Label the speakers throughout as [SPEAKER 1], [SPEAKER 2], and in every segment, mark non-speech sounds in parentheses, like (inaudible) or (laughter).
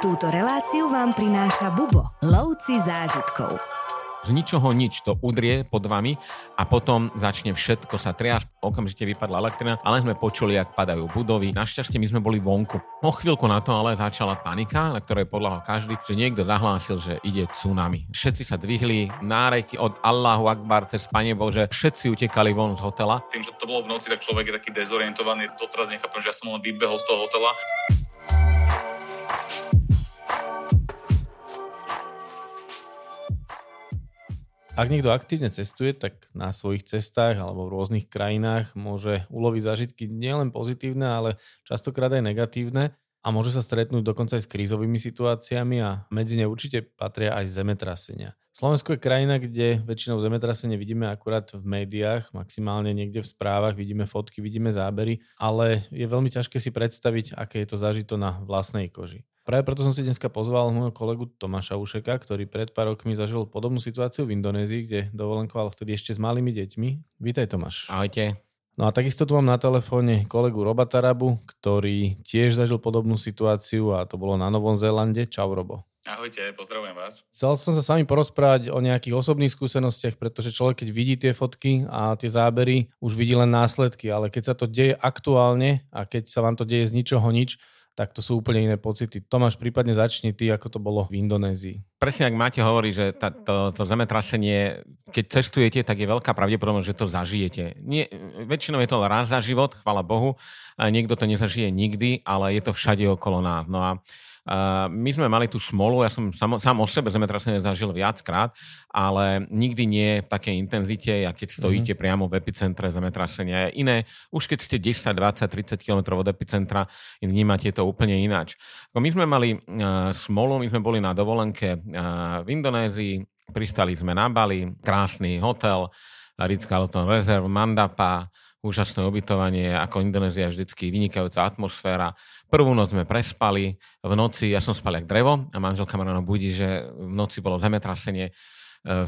[SPEAKER 1] Túto reláciu vám prináša Bubo, lovci zážitkov
[SPEAKER 2] z ničoho nič to udrie pod vami a potom začne všetko sa triasť, okamžite vypadla elektrina, ale sme počuli, ak padajú budovy. Našťastie my sme boli vonku. O chvíľku na to ale začala panika, na ktorej podľahol každý, že niekto zahlásil, že ide tsunami. Všetci sa dvihli, náreky od Allahu Akbar cez Pane Bože, všetci utekali von z hotela.
[SPEAKER 3] Tým, že to bolo v noci, tak človek je taký dezorientovaný. Doteraz nechápem, že ja som len vybehol z toho hotela.
[SPEAKER 4] Ak niekto aktívne cestuje, tak na svojich cestách alebo v rôznych krajinách môže uloviť zážitky nielen pozitívne, ale častokrát aj negatívne a môže sa stretnúť dokonca aj s krízovými situáciami a medzi ne určite patria aj zemetrasenia. Slovensko je krajina, kde väčšinou zemetrasenie vidíme akurát v médiách, maximálne niekde v správach, vidíme fotky, vidíme zábery, ale je veľmi ťažké si predstaviť, aké je to zažito na vlastnej koži. Práve preto som si dneska pozval môjho kolegu Tomáša Ušeka, ktorý pred pár rokmi zažil podobnú situáciu v Indonézii, kde dovolenkoval vtedy ešte s malými deťmi. Vítaj Tomáš.
[SPEAKER 2] Ahojte.
[SPEAKER 4] No a takisto tu mám na telefóne kolegu Roba Tarabu, ktorý tiež zažil podobnú situáciu a to bolo na Novom Zélande. Čau Robo.
[SPEAKER 3] Ahojte, pozdravujem vás.
[SPEAKER 4] Chcel som sa s vami porozprávať o nejakých osobných skúsenostiach, pretože človek, keď vidí tie fotky a tie zábery, už vidí len následky, ale keď sa to deje aktuálne a keď sa vám to deje z ničoho nič, tak to sú úplne iné pocity. Tomáš, prípadne začni ty, ako to bolo v Indonézii.
[SPEAKER 2] Presne, ak máte hovorí, že tá, to, to zemetrasenie, keď cestujete, tak je veľká pravdepodobnosť, že to zažijete. Nie, väčšinou je to raz za život, chvala Bohu, a niekto to nezažije nikdy, ale je to všade okolo nás. No a my sme mali tú smolu, ja som sam, sám o sebe zemetrasenie zažil viackrát, ale nikdy nie v takej intenzite, a keď stojíte mm-hmm. priamo v epicentre zemetrasenia. Je iné, už keď ste 10, 20, 30 km od epicentra, vnímate to úplne ináč. My sme mali uh, smolu, my sme boli na dovolenke uh, v Indonézii, pristali sme na Bali, krásny hotel, Ritz-Carlton Reserve, Mandapa, úžasné ubytovanie, ako Indonézia vždycky vynikajúca atmosféra. Prvú noc sme prespali, v noci ja som spal jak drevo a manželka ma ráno budí, že v noci bolo zemetrasenie, e,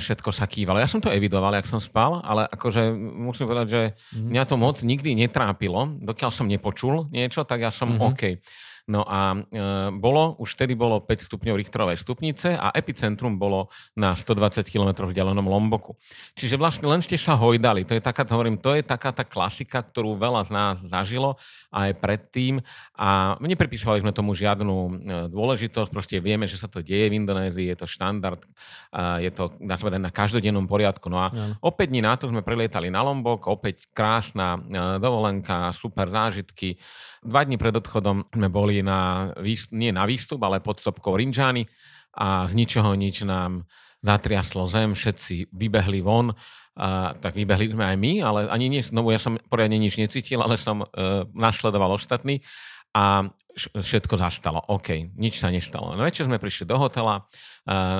[SPEAKER 2] všetko sa kývalo. Ja som to evidoval, jak som spal, ale akože musím povedať, že mhm. mňa to moc nikdy netrápilo. Dokiaľ som nepočul niečo, tak ja som mm-hmm. OK. No a e, bolo, už vtedy bolo 5 stupňov Richterovej stupnice a epicentrum bolo na 120 km vzdialenom Lomboku. Čiže vlastne len ste sa hojdali. To je taká, to hovorím, to je taká tá klasika, ktorú veľa z nás zažilo aj predtým a nepripisovali sme tomu žiadnu e, dôležitosť, proste vieme, že sa to deje v Indonézii, je to štandard, je to na, na každodennom poriadku. No a ja. opäť dní na to sme prilietali na Lombok, opäť krásna e, dovolenka, super zážitky. Dva dní pred odchodom sme boli na, nie na výstup, ale pod sopkou Rinžány a z ničoho nič nám zatriaslo zem, všetci vybehli von, a, tak vybehli sme aj my, ale ani nie, znovu ja som poriadne nič necítil, ale som e, nasledoval ostatní a všetko zastalo. OK, nič sa nestalo. No večer sme prišli do hotela,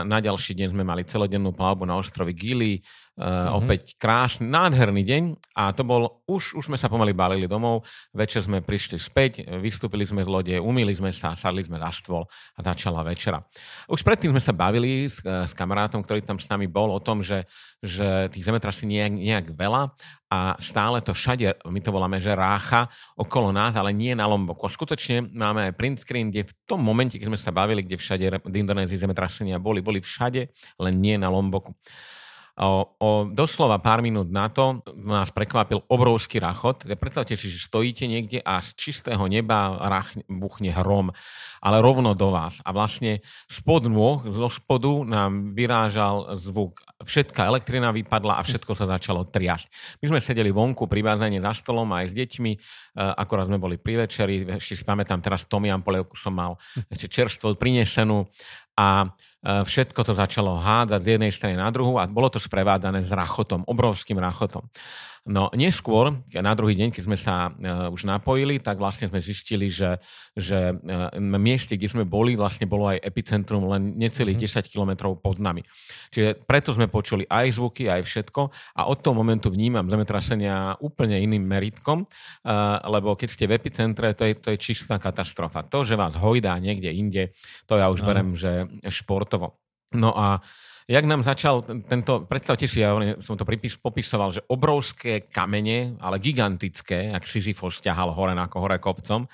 [SPEAKER 2] na ďalší deň sme mali celodennú plavbu na ostrovi Gili, mm-hmm. Opäť krásny, nádherný deň a to bol, už, už sme sa pomaly balili domov, večer sme prišli späť, vystúpili sme z lode, umýli sme sa, sadli sme za stôl a začala večera. Už predtým sme sa bavili s, s kamarátom, ktorý tam s nami bol, o tom, že, že tých zemetrasí nejak, nejak veľa a stále to všade, my to voláme, že rácha okolo nás, ale nie na Lomboku. Skutočne máme print screen, kde v tom momente, keď sme sa bavili, kde všade v Indonézii zemetrasenia boli, boli všade, len nie na Lomboku. O, o doslova pár minút na to nás prekvapil obrovský rachot. Predstavte si, že stojíte niekde a z čistého neba rach, buchne hrom, ale rovno do vás. A vlastne spod nôh, zo spodu nám vyrážal zvuk. Všetká elektrina vypadla a všetko sa začalo triasť. My sme sedeli vonku pri bazéne za stolom aj s deťmi, e, akorát sme boli pri večeri, ešte si pamätám teraz Tomiam polievku som mal ešte čerstvo prinesenú a všetko to začalo hádať z jednej strany na druhú a bolo to sprevádzané s rachotom, obrovským rachotom. No neskôr, na druhý deň, keď sme sa uh, už napojili, tak vlastne sme zistili, že, že uh, mieste, kde sme boli, vlastne bolo aj epicentrum len necelých mm. 10 kilometrov pod nami. Čiže preto sme počuli aj zvuky, aj všetko a od toho momentu vnímam zemetrasenia úplne iným meritkom, uh, lebo keď ste v epicentre, to je, to je čistá katastrofa. To, že vás hojdá niekde inde, to ja už no. berem, že športovo. No a jak nám začal tento, predstavte si, ja som to pripis, popisoval, že obrovské kamene, ale gigantické, ak Sisyfos ťahal hore ako hore kopcom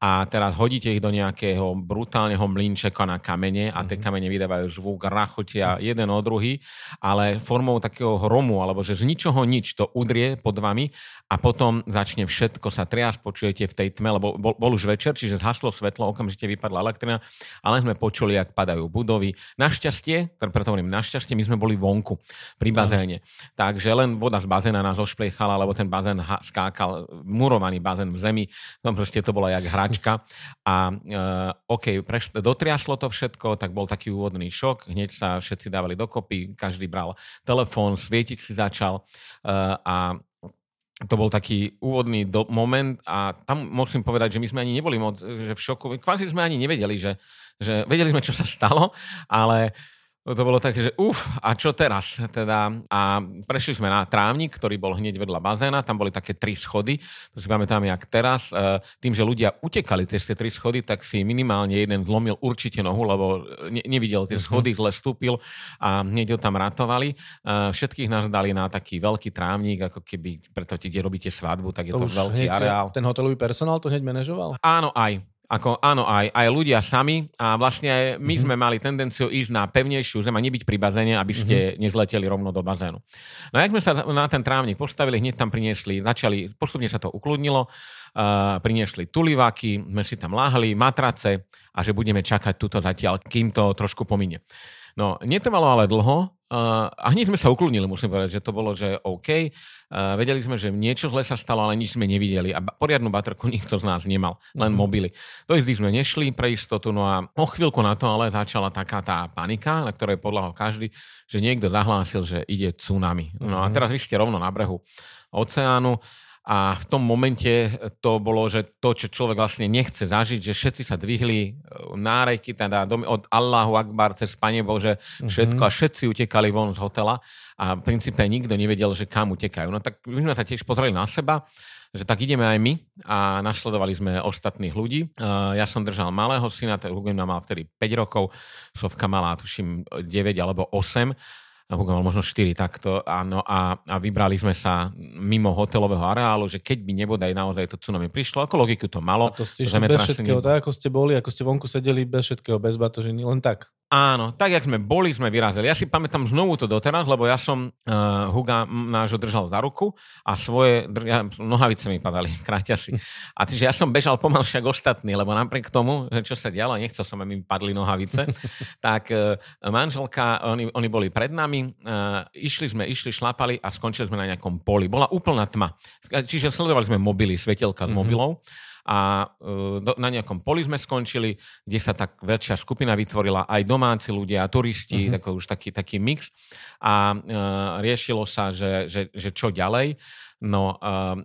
[SPEAKER 2] a teraz hodíte ich do nejakého brutálneho mlinčeka na kamene a tie mhm. kamene vydávajú zvuk, rachotia jeden o druhý, ale formou takého hromu, alebo že z ničoho nič to udrie pod vami a potom začne všetko sa triasť, počujete v tej tme, lebo bol, bol už večer, čiže zhaslo svetlo, okamžite vypadla elektrina, ale sme počuli, jak padajú budovy. Našťastie, preto hovorím, našťastie my sme boli vonku pri bazéne. Takže len voda z bazéna nás ošpliechala, lebo ten bazén skákal, murovaný bazén v zemi, tam proste to bola jak hračka. A uh, OK, preš, dotriaslo to všetko, tak bol taký úvodný šok, hneď sa všetci dávali dokopy, každý bral telefón, svietiť si začal uh, a to bol taký úvodný do, moment a tam musím povedať, že my sme ani neboli moc že v šoku. Kvázi sme ani nevedeli, že, že vedeli sme, čo sa stalo, ale to bolo také, že uf, a čo teraz? Teda, a prešli sme na trávnik, ktorý bol hneď vedľa bazéna, tam boli také tri schody, to si pamätám, jak teraz. E, tým, že ľudia utekali cez tie tri schody, tak si minimálne jeden zlomil určite nohu, lebo ne, nevidel tie mhm. schody, zle vstúpil a hneď ho tam ratovali. E, všetkých nás dali na taký veľký trávnik, ako keby, preto kde robíte svadbu, tak je to, to veľký areál.
[SPEAKER 4] Ten hotelový personál to hneď manažoval?
[SPEAKER 2] Áno, aj. Ako, áno, aj, aj ľudia sami a vlastne my mm-hmm. sme mali tendenciu ísť na pevnejšiu zem a nebyť pri bazéne, aby ste mm-hmm. nezleteli rovno do bazénu. No a jak sme sa na ten trávnik postavili, hneď tam priniesli, začali, postupne sa to ukludnilo, uh, priniesli tuliváky, sme si tam láhli, matrace a že budeme čakať túto zatiaľ, kým to trošku pominie. No, netrvalo ale dlho, Uh, a hneď sme sa ukludnili, musím povedať, že to bolo, že OK. Uh, vedeli sme, že niečo zle sa stalo, ale nič sme nevideli. A poriadnu baterku (laughs) nikto z nás nemal, len mm. mobily. Do izdy sme nešli pre istotu, no a o chvíľku na to ale začala taká tá panika, na ktorej podľahol každý, že niekto zahlásil, že ide tsunami. No a mhm. teraz vy ste rovno na brehu oceánu a v tom momente to bolo, že to, čo človek vlastne nechce zažiť, že všetci sa dvihli e, náreky, teda od Allahu Akbar cez Pane Bože, všetko mm-hmm. a všetci utekali von z hotela a v princípe nikto nevedel, že kam utekajú. No tak my sme sa tiež pozreli na seba, že tak ideme aj my a nasledovali sme ostatných ľudí. E, ja som držal malého syna, ten Hugo mal vtedy 5 rokov, Sovka mala tuším 9 alebo 8 Hugo mal možno 4 takto, áno, a, a vybrali sme sa mimo hotelového areálu, že keď by nebodaj naozaj to tsunami prišlo, ako logiku to malo.
[SPEAKER 4] A to ste bez všetkého, tak ako ste boli, ako ste vonku sedeli bez všetkého, bez batožiny, len tak.
[SPEAKER 2] Áno, tak jak sme boli, sme vyrazili. Ja si pamätám znovu to doteraz, lebo ja som uh, Huga nášho držal za ruku a svoje, ja, nohavice mi padali, (laughs) kráťa si. A čiže ja som bežal pomalšie ako ostatní, lebo napriek tomu, čo sa dialo, nechcel som, aby mi padli nohavice, (laughs) tak uh, manželka, oni, oni boli pred nami, uh, išli sme, išli, šlapali a skončili sme na nejakom poli. Bola úplná tma. Čiže sledovali sme mobily, svetelka s mm-hmm. A e, na nejakom poli sme skončili, kde sa tak väčšia skupina vytvorila, aj domáci ľudia, turisti, uh-huh. už taký, taký mix a e, riešilo sa, že, že, že čo ďalej. No, uh,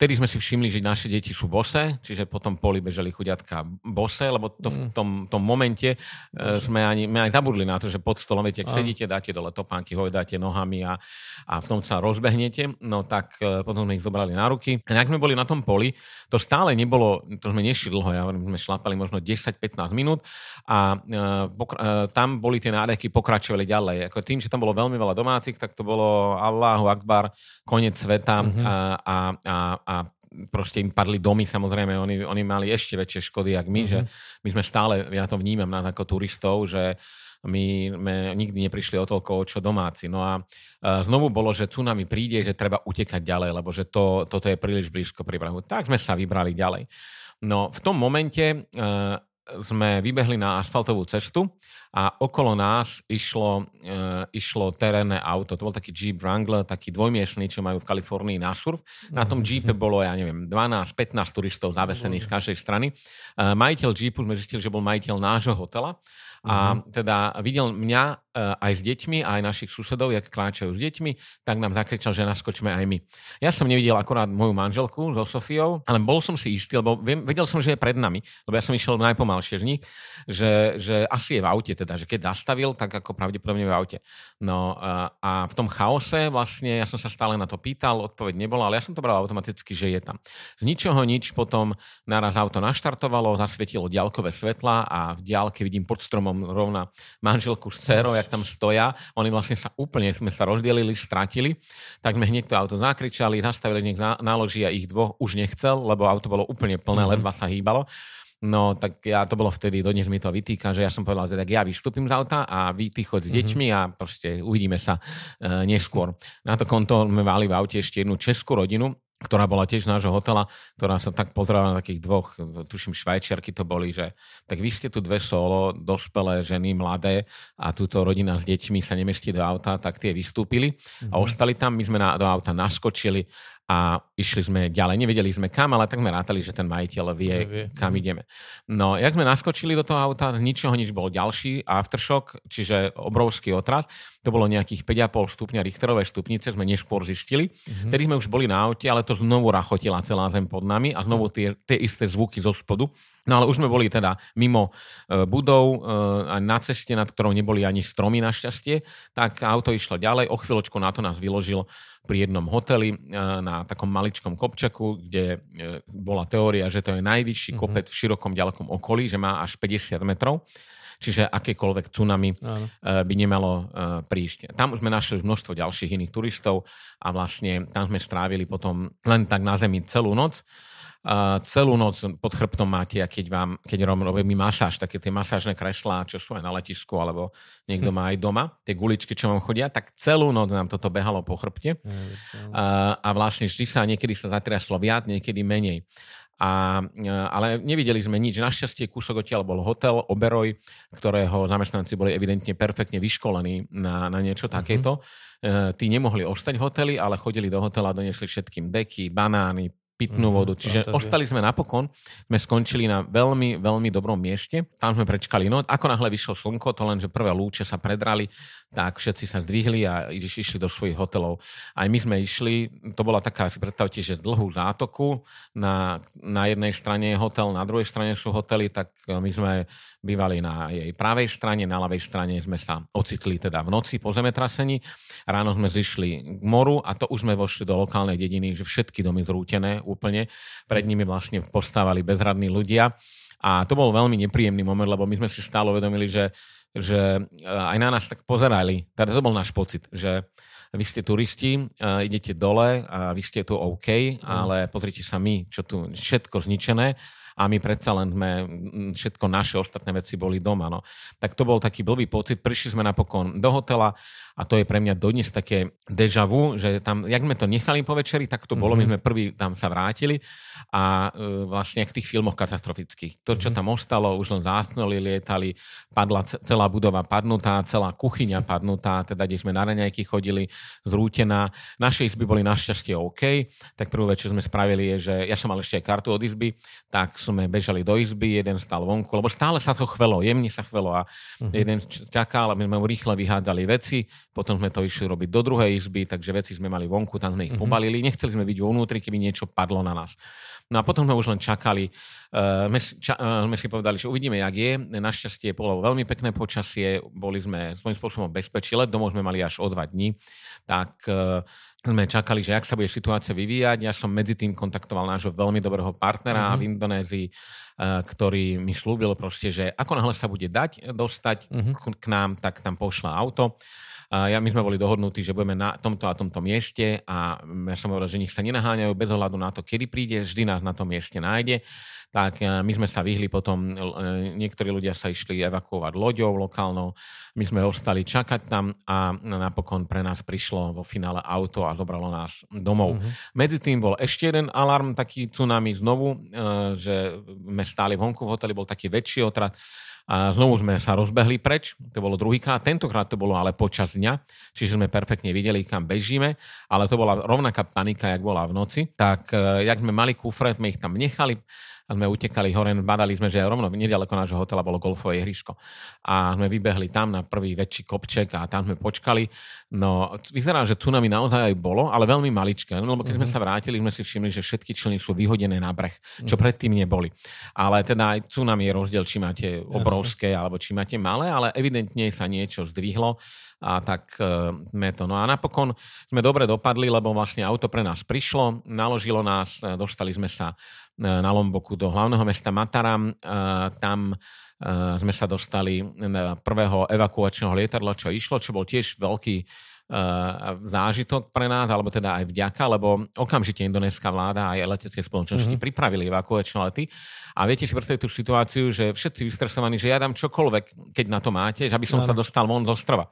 [SPEAKER 2] tedy sme si všimli, že naše deti sú bose, čiže potom poli bežali chuďatka bose, lebo to v mm. tom, tom momente uh, sme, ani, my aj zabudli na to, že pod stolom, viete, ak sedíte, dáte dole topánky, hojdáte nohami a, a v tom sa rozbehnete, no tak uh, potom sme ich zobrali na ruky. A ak sme boli na tom poli, to stále nebolo, to sme nešli dlho, ja hovorím, sme šlapali možno 10-15 minút a uh, pokra- uh, tam boli tie nádeky, pokračovali ďalej. Ako tým, že tam bolo veľmi veľa domácich, tak to bolo Allahu Akbar, koniec sveta, mm-hmm. a, a, a, a proste im padli domy, samozrejme, oni, oni mali ešte väčšie škody, jak my, mm-hmm. že my sme stále, ja to vnímam na ako turistov, že my sme nikdy neprišli o toľko, čo domáci. No a znovu bolo, že tsunami príde, že treba utekať ďalej, lebo že to, toto je príliš blízko pri brehu. Tak sme sa vybrali ďalej. No v tom momente uh, sme vybehli na asfaltovú cestu a okolo nás išlo, e, išlo terénne auto. To bol taký Jeep Wrangler, taký dvojmiestný, čo majú v Kalifornii na surf. Na tom Jeepe bolo, ja neviem, 12-15 turistov zavesených z každej strany. E, majiteľ Jeepu sme zistili, že bol majiteľ nášho hotela a mm-hmm. teda videl mňa e, aj s deťmi, aj našich susedov, jak kráčajú s deťmi, tak nám zakričal, že naskočme aj my. Ja som nevidel akorát moju manželku so Sofiou, ale bol som si istý, lebo vedel som, že je pred nami, lebo ja som išiel najpomalšie z nich, že, že asi je v aute, teda, že keď zastavil, tak ako pravdepodobne v aute. No a, a v tom chaose vlastne, ja som sa stále na to pýtal, odpoveď nebola, ale ja som to bral automaticky, že je tam. Z ničoho nič potom naraz auto naštartovalo, zasvietilo ďalkové svetla a v diálke vidím pod strom domom rovna manželku s dcerou, jak tam stoja. Oni vlastne sa úplne, sme sa rozdelili, stratili. Tak sme hneď to auto zakričali, zastavili nech náloží a ich dvoch už nechcel, lebo auto bolo úplne plné, mm-hmm. ledva sa hýbalo. No tak ja to bolo vtedy, dodnes mi to vytýka, že ja som povedal, že tak ja vystúpim z auta a vy ty chod s mhm. deťmi a proste uvidíme sa e, neskôr. Na to konto sme mali v aute ešte jednu českú rodinu, ktorá bola tiež nášho hotela, ktorá sa tak pozerala na takých dvoch, tuším švajčiarky to boli, že tak vy ste tu dve solo, dospelé ženy, mladé a túto rodina s deťmi sa nemestí do auta, tak tie vystúpili mm-hmm. a mhm. ostali tam, my sme na, do auta naskočili a išli sme ďalej. Nevedeli sme kam, ale tak sme rátali, že ten majiteľ vie, vie. kam mhm. ideme. No, jak sme naskočili do toho auta, ničoho nič bol ďalší aftershock, čiže obrovský otrat. To bolo nejakých 5,5 stupňa Richterovej stupnice, sme neskôr zistili. Mm-hmm. Tedy sme už boli na aute, ale to znovu rachotila celá zem pod nami a znovu tie, tie isté zvuky zo spodu. No ale už sme boli teda mimo e, budov, e, na ceste, nad ktorou neboli ani stromy našťastie, tak auto išlo ďalej, o chvíľočku na to nás vyložil pri jednom hoteli eh, na takom maličkom kopčaku, kde eh, bola teória, že to je najvyšší mm-hmm. kopec v širokom ďalekom okolí, že má až 50 metrov čiže akékoľvek tsunami Áno. Eh, by nemalo prísť. Tam sme našli množstvo ďalších iných turistov a vlastne tam sme strávili potom len tak na zemi celú noc uh, celú noc pod chrbtom máte, a keď vám, keď robíme masáž, také tie masážne kreslá, čo sú aj na letisku, alebo niekto hm. má aj doma, tie guličky, čo vám chodia, tak celú noc nám toto behalo po chrbte. Uh, a vlastne vždy sa, niekedy sa zatriaslo viac, niekedy menej. A, ale nevideli sme nič. Našťastie kúsok odtiaľ bol hotel Oberoj, ktorého zamestnanci boli evidentne perfektne vyškolení na, na niečo mhm. takéto. Mm-hmm. Tí nemohli ostať v hoteli, ale chodili do hotela, donesli všetkým deky, banány, pitnú vodu. Mm, Čiže ostali sme napokon, sme skončili na veľmi, veľmi dobrom mieste. Tam sme prečkali noc. Ako náhle vyšlo slnko, to len, že prvé lúče sa predrali, tak všetci sa zdvihli a išli do svojich hotelov. Aj my sme išli, to bola taká, si predstavte, že dlhú zátoku. Na, na jednej strane je hotel, na druhej strane sú hotely, tak my sme bývali na jej pravej strane, na ľavej strane sme sa ocitli teda v noci po zemetrasení. Ráno sme zišli k moru a to už sme vošli do lokálnej dediny, že všetky domy zrútené úplne. Pred nimi vlastne postávali bezradní ľudia. A to bol veľmi nepríjemný moment, lebo my sme si stále uvedomili, že, že aj na nás tak pozerali. Teda to bol náš pocit, že vy ste turisti, uh, idete dole a vy ste tu OK, mm. ale pozrite sa my, čo tu všetko zničené a my predsa len sme, všetko naše ostatné veci boli doma. No. Tak to bol taký blbý pocit. Prišli sme napokon do hotela a to je pre mňa dodnes také deja vu, že tam, jak sme to nechali po večeri, tak to bolo, mm-hmm. my mhm. sme prvý tam sa vrátili a e, vlastne v tých filmoch katastrofických. To, čo mm-hmm. tam ostalo, už len zásnuli, lietali, padla celá budova padnutá, celá kuchyňa padnutá, teda kde sme na raňajky chodili, zrútená. Naše izby boli našťastie OK, tak prvú vec, čo sme spravili je, že ja som mal ešte aj kartu od izby, tak sme bežali do izby, jeden stal vonku, lebo stále sa to chvelo, jemne sa chvelo a mm-hmm. jeden čakal, aby sme mu rýchle vyhádzali veci, potom sme to išli robiť do druhej izby, takže veci sme mali vonku, tam sme ich mm-hmm. pobalili, nechceli sme byť vnútri, keby niečo padlo na nás. No a potom sme už len čakali, uh, sme, ča, uh, sme si povedali, že uvidíme, jak je. Našťastie bolo veľmi pekné počasie, boli sme svojím spôsobom bezpečí, let domov sme mali až o dva dní, tak uh, sme čakali, že ak sa bude situácia vyvíjať. Ja som medzi tým kontaktoval nášho veľmi dobrého partnera mm-hmm. v Indonézii, ktorý mi slúbil proste, že ako náhle sa bude dať dostať mm-hmm. k nám, tak tam pošla auto. Ja, my sme boli dohodnutí, že budeme na tomto a tomto mieste a ja som hovoril, že nich sa nenaháňajú bez ohľadu na to, kedy príde, vždy nás na tom mieste nájde tak e, my sme sa vyhli potom, e, niektorí ľudia sa išli evakuovať loďou lokálnou, my sme ostali čakať tam a napokon pre nás prišlo vo finále auto a zobralo nás domov. Mm-hmm. Medzi tým bol ešte jeden alarm, taký tsunami znovu, e, že sme stáli vonku v hoteli, bol taký väčší otrat, a znovu sme sa rozbehli preč, to bolo druhýkrát, tentokrát to bolo ale počas dňa, čiže sme perfektne videli, kam bežíme, ale to bola rovnaká panika, jak bola v noci. Tak jak sme mali kufre, sme ich tam nechali, a sme utekali hore, badali sme, že rovno nedaleko nášho hotela bolo golfové ihrisko. A sme vybehli tam na prvý väčší kopček a tam sme počkali. No, vyzerá, že tsunami naozaj aj bolo, ale veľmi maličké. No, lebo keď mm-hmm. sme sa vrátili, sme si všimli, že všetky člny sú vyhodené na breh, čo mm-hmm. predtým neboli. Ale teda aj tsunami je rozdiel, či máte obrovské Jasne. alebo či máte malé, ale evidentne sa niečo zdvihlo a tak e, sme to. No a napokon sme dobre dopadli, lebo vlastne auto pre nás prišlo, naložilo nás, e, dostali sme sa na Lomboku do hlavného mesta Mataram. Tam sme sa dostali prvého evakuačného lietadla, čo išlo, čo bol tiež veľký zážitok pre nás, alebo teda aj vďaka, lebo okamžite indonéska vláda a aj letecké spoločnosti mm-hmm. pripravili evakuačné lety. A viete si predstaviť tú situáciu, že všetci vystresovaní, že ja dám čokoľvek, keď na to máte, že aby som no. sa dostal von z ostrova.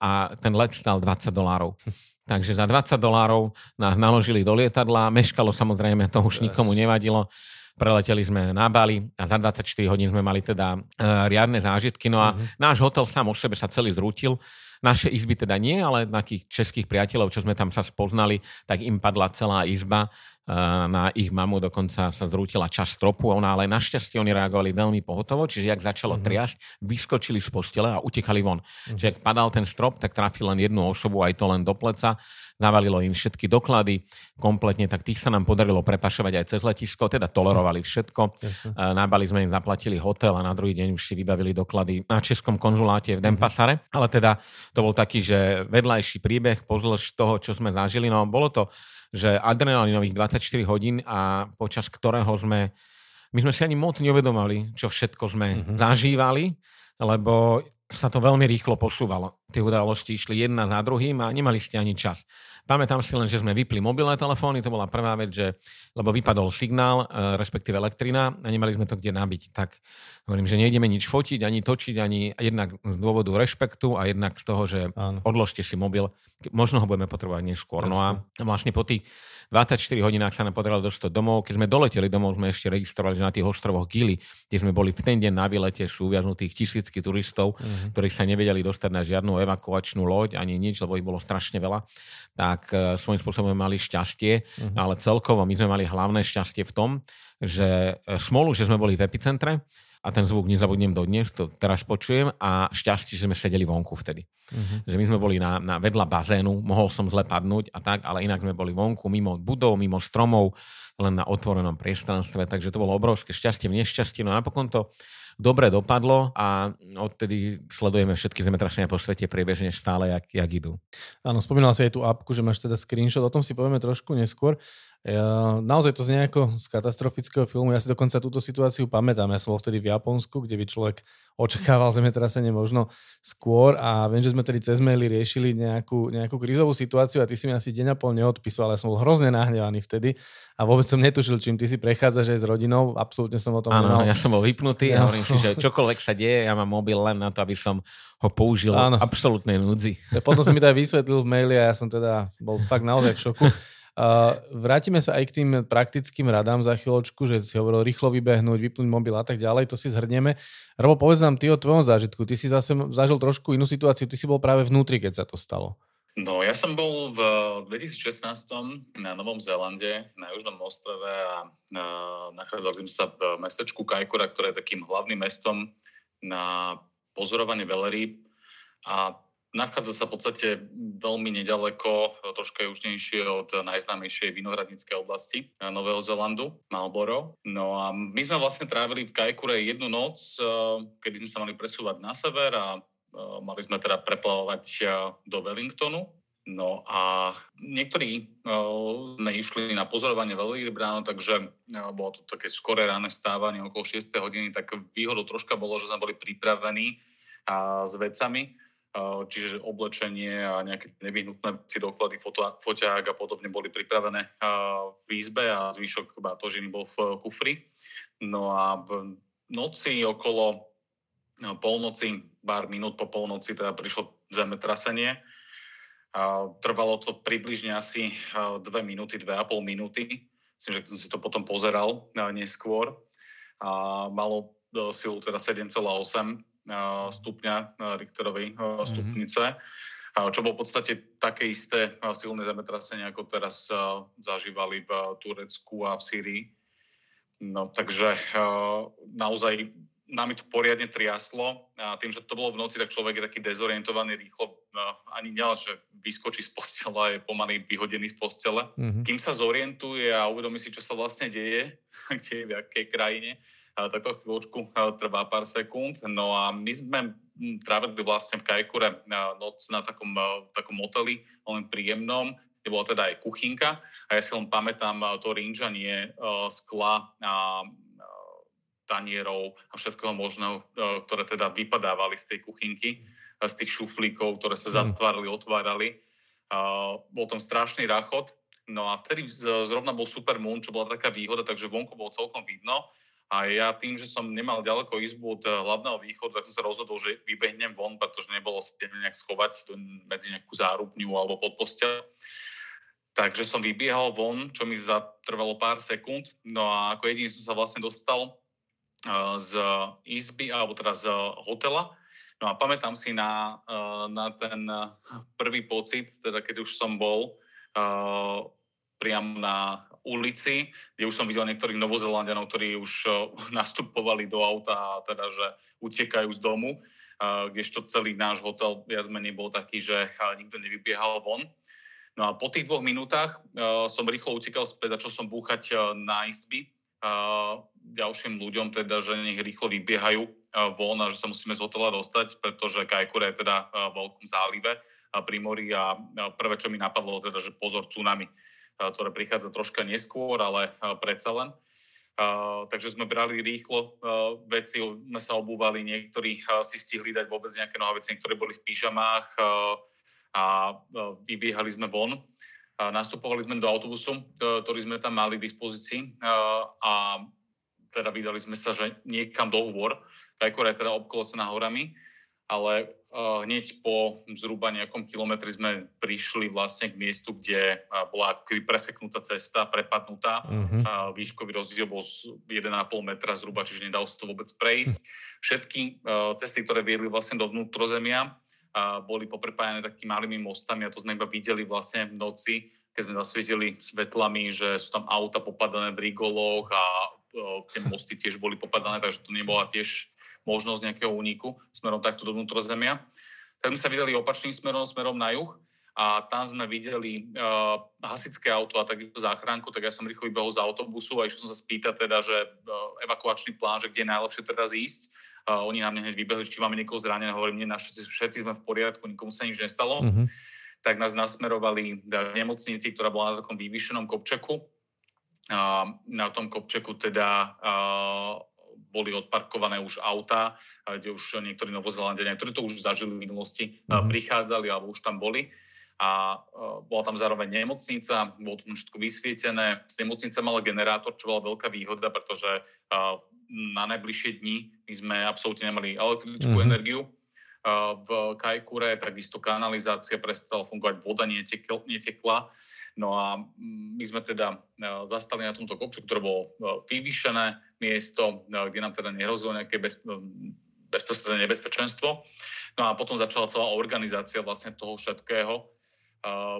[SPEAKER 2] A ten let stal 20 dolárov. Takže za 20 dolárov nás naložili do lietadla, meškalo samozrejme, to už nikomu nevadilo. Preleteli sme na Bali a za 24 hodín sme mali teda uh, riadne zážitky. No a mm-hmm. náš hotel sám o sebe sa celý zrútil. Naše izby teda nie, ale takých českých priateľov, čo sme tam sa spoznali, tak im padla celá izba. Na ich mamu dokonca sa zrútila čas stropu, ona ale našťastie oni reagovali veľmi pohotovo, čiže ak začalo mm-hmm. triasť, vyskočili z postele a utekali von. Mm-hmm. Čiže ak padal ten strop, tak trafil len jednu osobu, aj to len do pleca navalilo im všetky doklady kompletne, tak tých sa nám podarilo prepašovať aj cez letisko, teda tolerovali všetko. Na Bali sme im zaplatili hotel a na druhý deň už si vybavili doklady na Českom konzuláte v Denpasare, mm-hmm. ale teda to bol taký, že vedľajší príbeh pozdĺž toho, čo sme zažili, no bolo to, že adrenalinových 24 hodín a počas ktorého sme my sme si ani moc neuvedomali, čo všetko sme mm-hmm. zažívali, lebo sa to veľmi rýchlo posúvalo. Tie udalosti išli jedna za druhým a nemali ste ani čas. Pamätám si len, že sme vypli mobilné telefóny, to bola prvá vec, že, lebo vypadol signál, e, respektíve elektrina a nemali sme to kde nabiť. Tak hovorím, že nejdeme nič fotiť, ani točiť, ani jednak z dôvodu rešpektu a jednak z toho, že Áno. odložte si mobil, možno ho budeme potrebovať neskôr. No a vlastne po tých 24 hodinách sa nám podarilo dostať domov. Keď sme doleteli domov, sme ešte registrovali, že na tých ostrovoch Gili, kde sme boli v ten deň na výlete, sú uviaznutých tisícky turistov, uh-huh. ktorí sa nevedeli dostať na žiadnu evakuačnú loď ani nič, lebo ich bolo strašne veľa. Tak uh, svojím spôsobom mali šťastie, uh-huh. ale celkovo my sme mali hlavné šťastie v tom, že e, smolu, že sme boli v epicentre, a ten zvuk nezabudnem dodnes, to teraz počujem a šťastie, že sme sedeli vonku vtedy. Uh-huh. Že my sme boli na, na vedľa bazénu, mohol som zle padnúť a tak, ale inak sme boli vonku, mimo budov, mimo stromov, len na otvorenom priestranstve, takže to bolo obrovské šťastie v nešťastí. No a napokon to dobre dopadlo a odtedy sledujeme všetky zemetrasenia po svete priebežne stále, jak, jak idú.
[SPEAKER 4] Áno, spomínal si aj tú apku, že máš teda screenshot, o tom si povieme trošku neskôr. Ja, naozaj to znie ako z katastrofického filmu. Ja si dokonca túto situáciu pamätám. Ja som bol vtedy v Japonsku, kde by človek očakával zemetrasenie možno skôr a viem, že sme tedy cez maily riešili nejakú, nejakú krízovú situáciu a ty si mi asi deň a pol neodpisoval, ale ja som bol hrozne nahnevaný vtedy a vôbec som netušil, čím ty si prechádzaš aj s rodinou. Absolútne som o tom
[SPEAKER 2] Áno, nemal... ja som bol vypnutý a hovorím si, že čokoľvek sa deje, ja mám mobil len na to, aby som ho použil Áno. absolútnej núdzi.
[SPEAKER 4] Potom som mi to aj vysvetlil v maili a ja som teda bol fakt naozaj v šoku. Vrátime sa aj k tým praktickým radám za chvíľočku, že si hovoril rýchlo vybehnúť, vypnúť mobil a tak ďalej, to si zhrnieme. Robo, povedz nám ty o tvojom zážitku. Ty si zase zažil trošku inú situáciu, ty si bol práve vnútri, keď sa to stalo.
[SPEAKER 3] No, ja som bol v 2016 na Novom Zélande, na Južnom ostrove a nachádzali sme sa v mestečku Kajkura, ktoré je takým hlavným mestom na pozorovanie velerýb. A Nachádza sa v podstate veľmi nedaleko, troška južnejšie od najznámejšej vinohradníckej oblasti eh, Nového Zelandu, Marlboro. No a my sme vlastne trávili v Kajkure jednu noc, eh, kedy sme sa mali presúvať na sever a eh, mali sme teda preplavovať do Wellingtonu. No a niektorí sme išli na pozorovanie veľmi ráno, takže bolo to také skoré ráne stávanie okolo 6 hodiny, tak výhodou troška bolo, že sme boli pripravení uh, s vecami, čiže oblečenie a nejaké nevyhnutné veci, doklady, foto, foťák a podobne boli pripravené v izbe a zvyšok batožiny bol v kufri. No a v noci okolo no, polnoci, pár minút po polnoci teda prišlo zemetrasenie. Trvalo to približne asi 2 minúty, 2,5 minúty. Myslím, že som si to potom pozeral neskôr. A malo silu teda 7,8 stupňa Richterovej mhm. stupnice, mm-hmm. čo bolo v podstate také isté silné zemetrasenie, ako teraz zažívali v Turecku a v Syrii. No, takže naozaj nami to poriadne triaslo a tým, že to bolo v noci, tak človek je taký dezorientovaný rýchlo, ani nielen, že vyskočí z postela, je pomaly vyhodený z postele. Mm-hmm. Kým sa zorientuje a uvedomí si, čo sa vlastne deje, (laughs) kde je v akej krajine, tak to chvíľočku trvá pár sekúnd. No a my sme trávili vlastne v Kajkure noc na takom, takom moteli, len príjemnom, kde bola teda aj kuchynka a ja si len pamätám to rinžanie skla a tanierov a všetkého možného, ktoré teda vypadávali z tej kuchynky, z tých šuflíkov, ktoré sa mhm. zatvárali, otvárali. Bol tam strašný rachot, no a vtedy zrovna bol super moon, čo bola taká výhoda, takže vonku bolo celkom vidno a ja tým, že som nemal ďaleko izbu od eh, hlavného východu, tak som sa rozhodol, že vybehnem von, pretože nebolo sa nejak schovať medzi nejakú zárubňu alebo pod postel. Takže som vybiehal von, čo mi zatrvalo pár sekúnd. No a ako jediný som sa vlastne dostal eh, z izby, alebo teda z hotela. No a pamätám si na, eh, na ten prvý pocit, teda keď už som bol priamo na ulici, kde už som videl niektorých novozelandianov, ktorí už uh, (laughs) nastupovali do auta a teda, že utekajú z domu, uh, kdežto celý náš hotel viac menej bol taký, že nikto nevybiehal von. No a po tých dvoch minútach uh, som rýchlo utekal späť, začal som búchať na izby ďalším ľuďom, teda, že nech rýchlo vybiehajú von a že sa musíme z hotela dostať, pretože Kajkure je teda v veľkom zálive pri mori a prvé, čo mi napadlo, teda, že pozor, tsunami ktoré prichádza troška neskôr, ale predsa len. Uh, takže sme brali rýchlo veci, sme sa obúvali, niektorí si stihli dať vôbec nejaké nohavice, ktoré boli v pyžamách a vybiehali sme von. Nastupovali sme do autobusu, uh, ktorý sme tam mali v dispozícii a teda vydali sme sa, že niekam do hôr, je teda obklosená horami ale hneď po zhruba nejakom kilometri sme prišli vlastne k miestu, kde uh, bola preseknutá cesta, prepadnutá. Uh-huh. Uh, výškový rozdiel bol 1,5 metra zhruba, čiže nedalo sa to vôbec prejsť. Všetky uh, cesty, ktoré viedli vlastne do vnútrozemia, boli poprepájane takými malými mostami a to sme iba videli vlastne v noci, keď sme zasvietili svetlami, že sú tam auta popadané v rigoloch a tie mosty tiež boli popadané, takže to nebola tiež možnosť nejakého úniku smerom takto do vnútrozemia. Tak sme sa vydali opačným smerom, smerom na juh a tam sme videli uh, hasičské auto a takisto záchranku, tak ja som rýchlo vybehol z autobusu a išiel som sa spýtať teda, že uh, evakuačný plán, že kde je najlepšie teraz ísť. Uh, oni na mňa hneď vybehli, či máme niekoho zraneného, hovorím, nie, naši, všetci sme v poriadku, nikomu sa nič nestalo. Mm-hmm. Tak nás nasmerovali v nemocnici, ktorá bola na takom vyvýšenom kopčeku. Uh, na tom kopčeku teda uh, boli odparkované už auta, kde už niektorí novozelandenia, ktorí to už zažili v minulosti, mm-hmm. prichádzali alebo už tam boli. A bola tam zároveň nemocnica, bolo tam všetko vysvietené. Z nemocnica mala generátor, čo bola veľká výhoda, pretože na najbližšie dni my sme absolútne nemali elektrickú mm-hmm. energiu. V Kajkure takisto kanalizácia prestala fungovať, voda netekla No a my sme teda zastali na tomto kopču, ktoré bolo e, vyvýšené miesto, e, kde nám teda nehrozilo nejaké bez, bezprostredné nebezpečenstvo. No a potom začala celá organizácia vlastne toho všetkého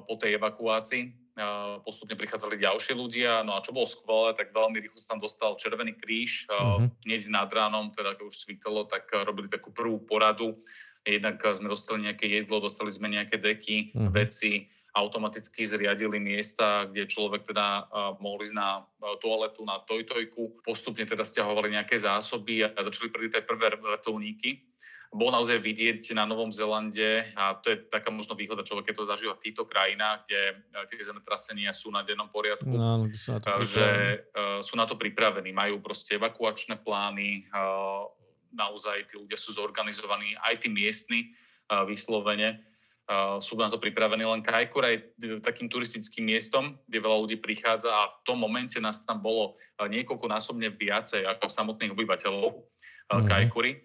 [SPEAKER 3] po tej evakuácii. Postupne prichádzali ďalšie ľudia. No a čo bolo skvelé, tak veľmi rýchlo sa tam dostal Červený kríž. Mm-hmm. Hneď nad ránom, teda keď už svítalo, tak robili takú prvú poradu. Jednak sme dostali nejaké jedlo, dostali sme nejaké deky, mm-hmm. veci, automaticky zriadili miesta, kde človek teda mohol ísť na toaletu, na tojtojku. Postupne teda stiahovali nejaké zásoby a začali prísť aj prvé vrtulníky. Bolo naozaj vidieť na Novom Zelande, a to je taká možno výhoda človek, keď to zažíva v týchto krajinách, kde tie zemetrasenia sú na dennom poriadku,
[SPEAKER 4] no, sú na to
[SPEAKER 3] že sú na to pripravení, majú proste evakuačné plány, naozaj tí ľudia sú zorganizovaní, aj tí miestni vyslovene sú na to pripravení. Len Kajkura je takým turistickým miestom, kde veľa ľudí prichádza a v tom momente nás tam bolo niekoľkonásobne viacej ako samotných obyvateľov mm-hmm. Kajkury.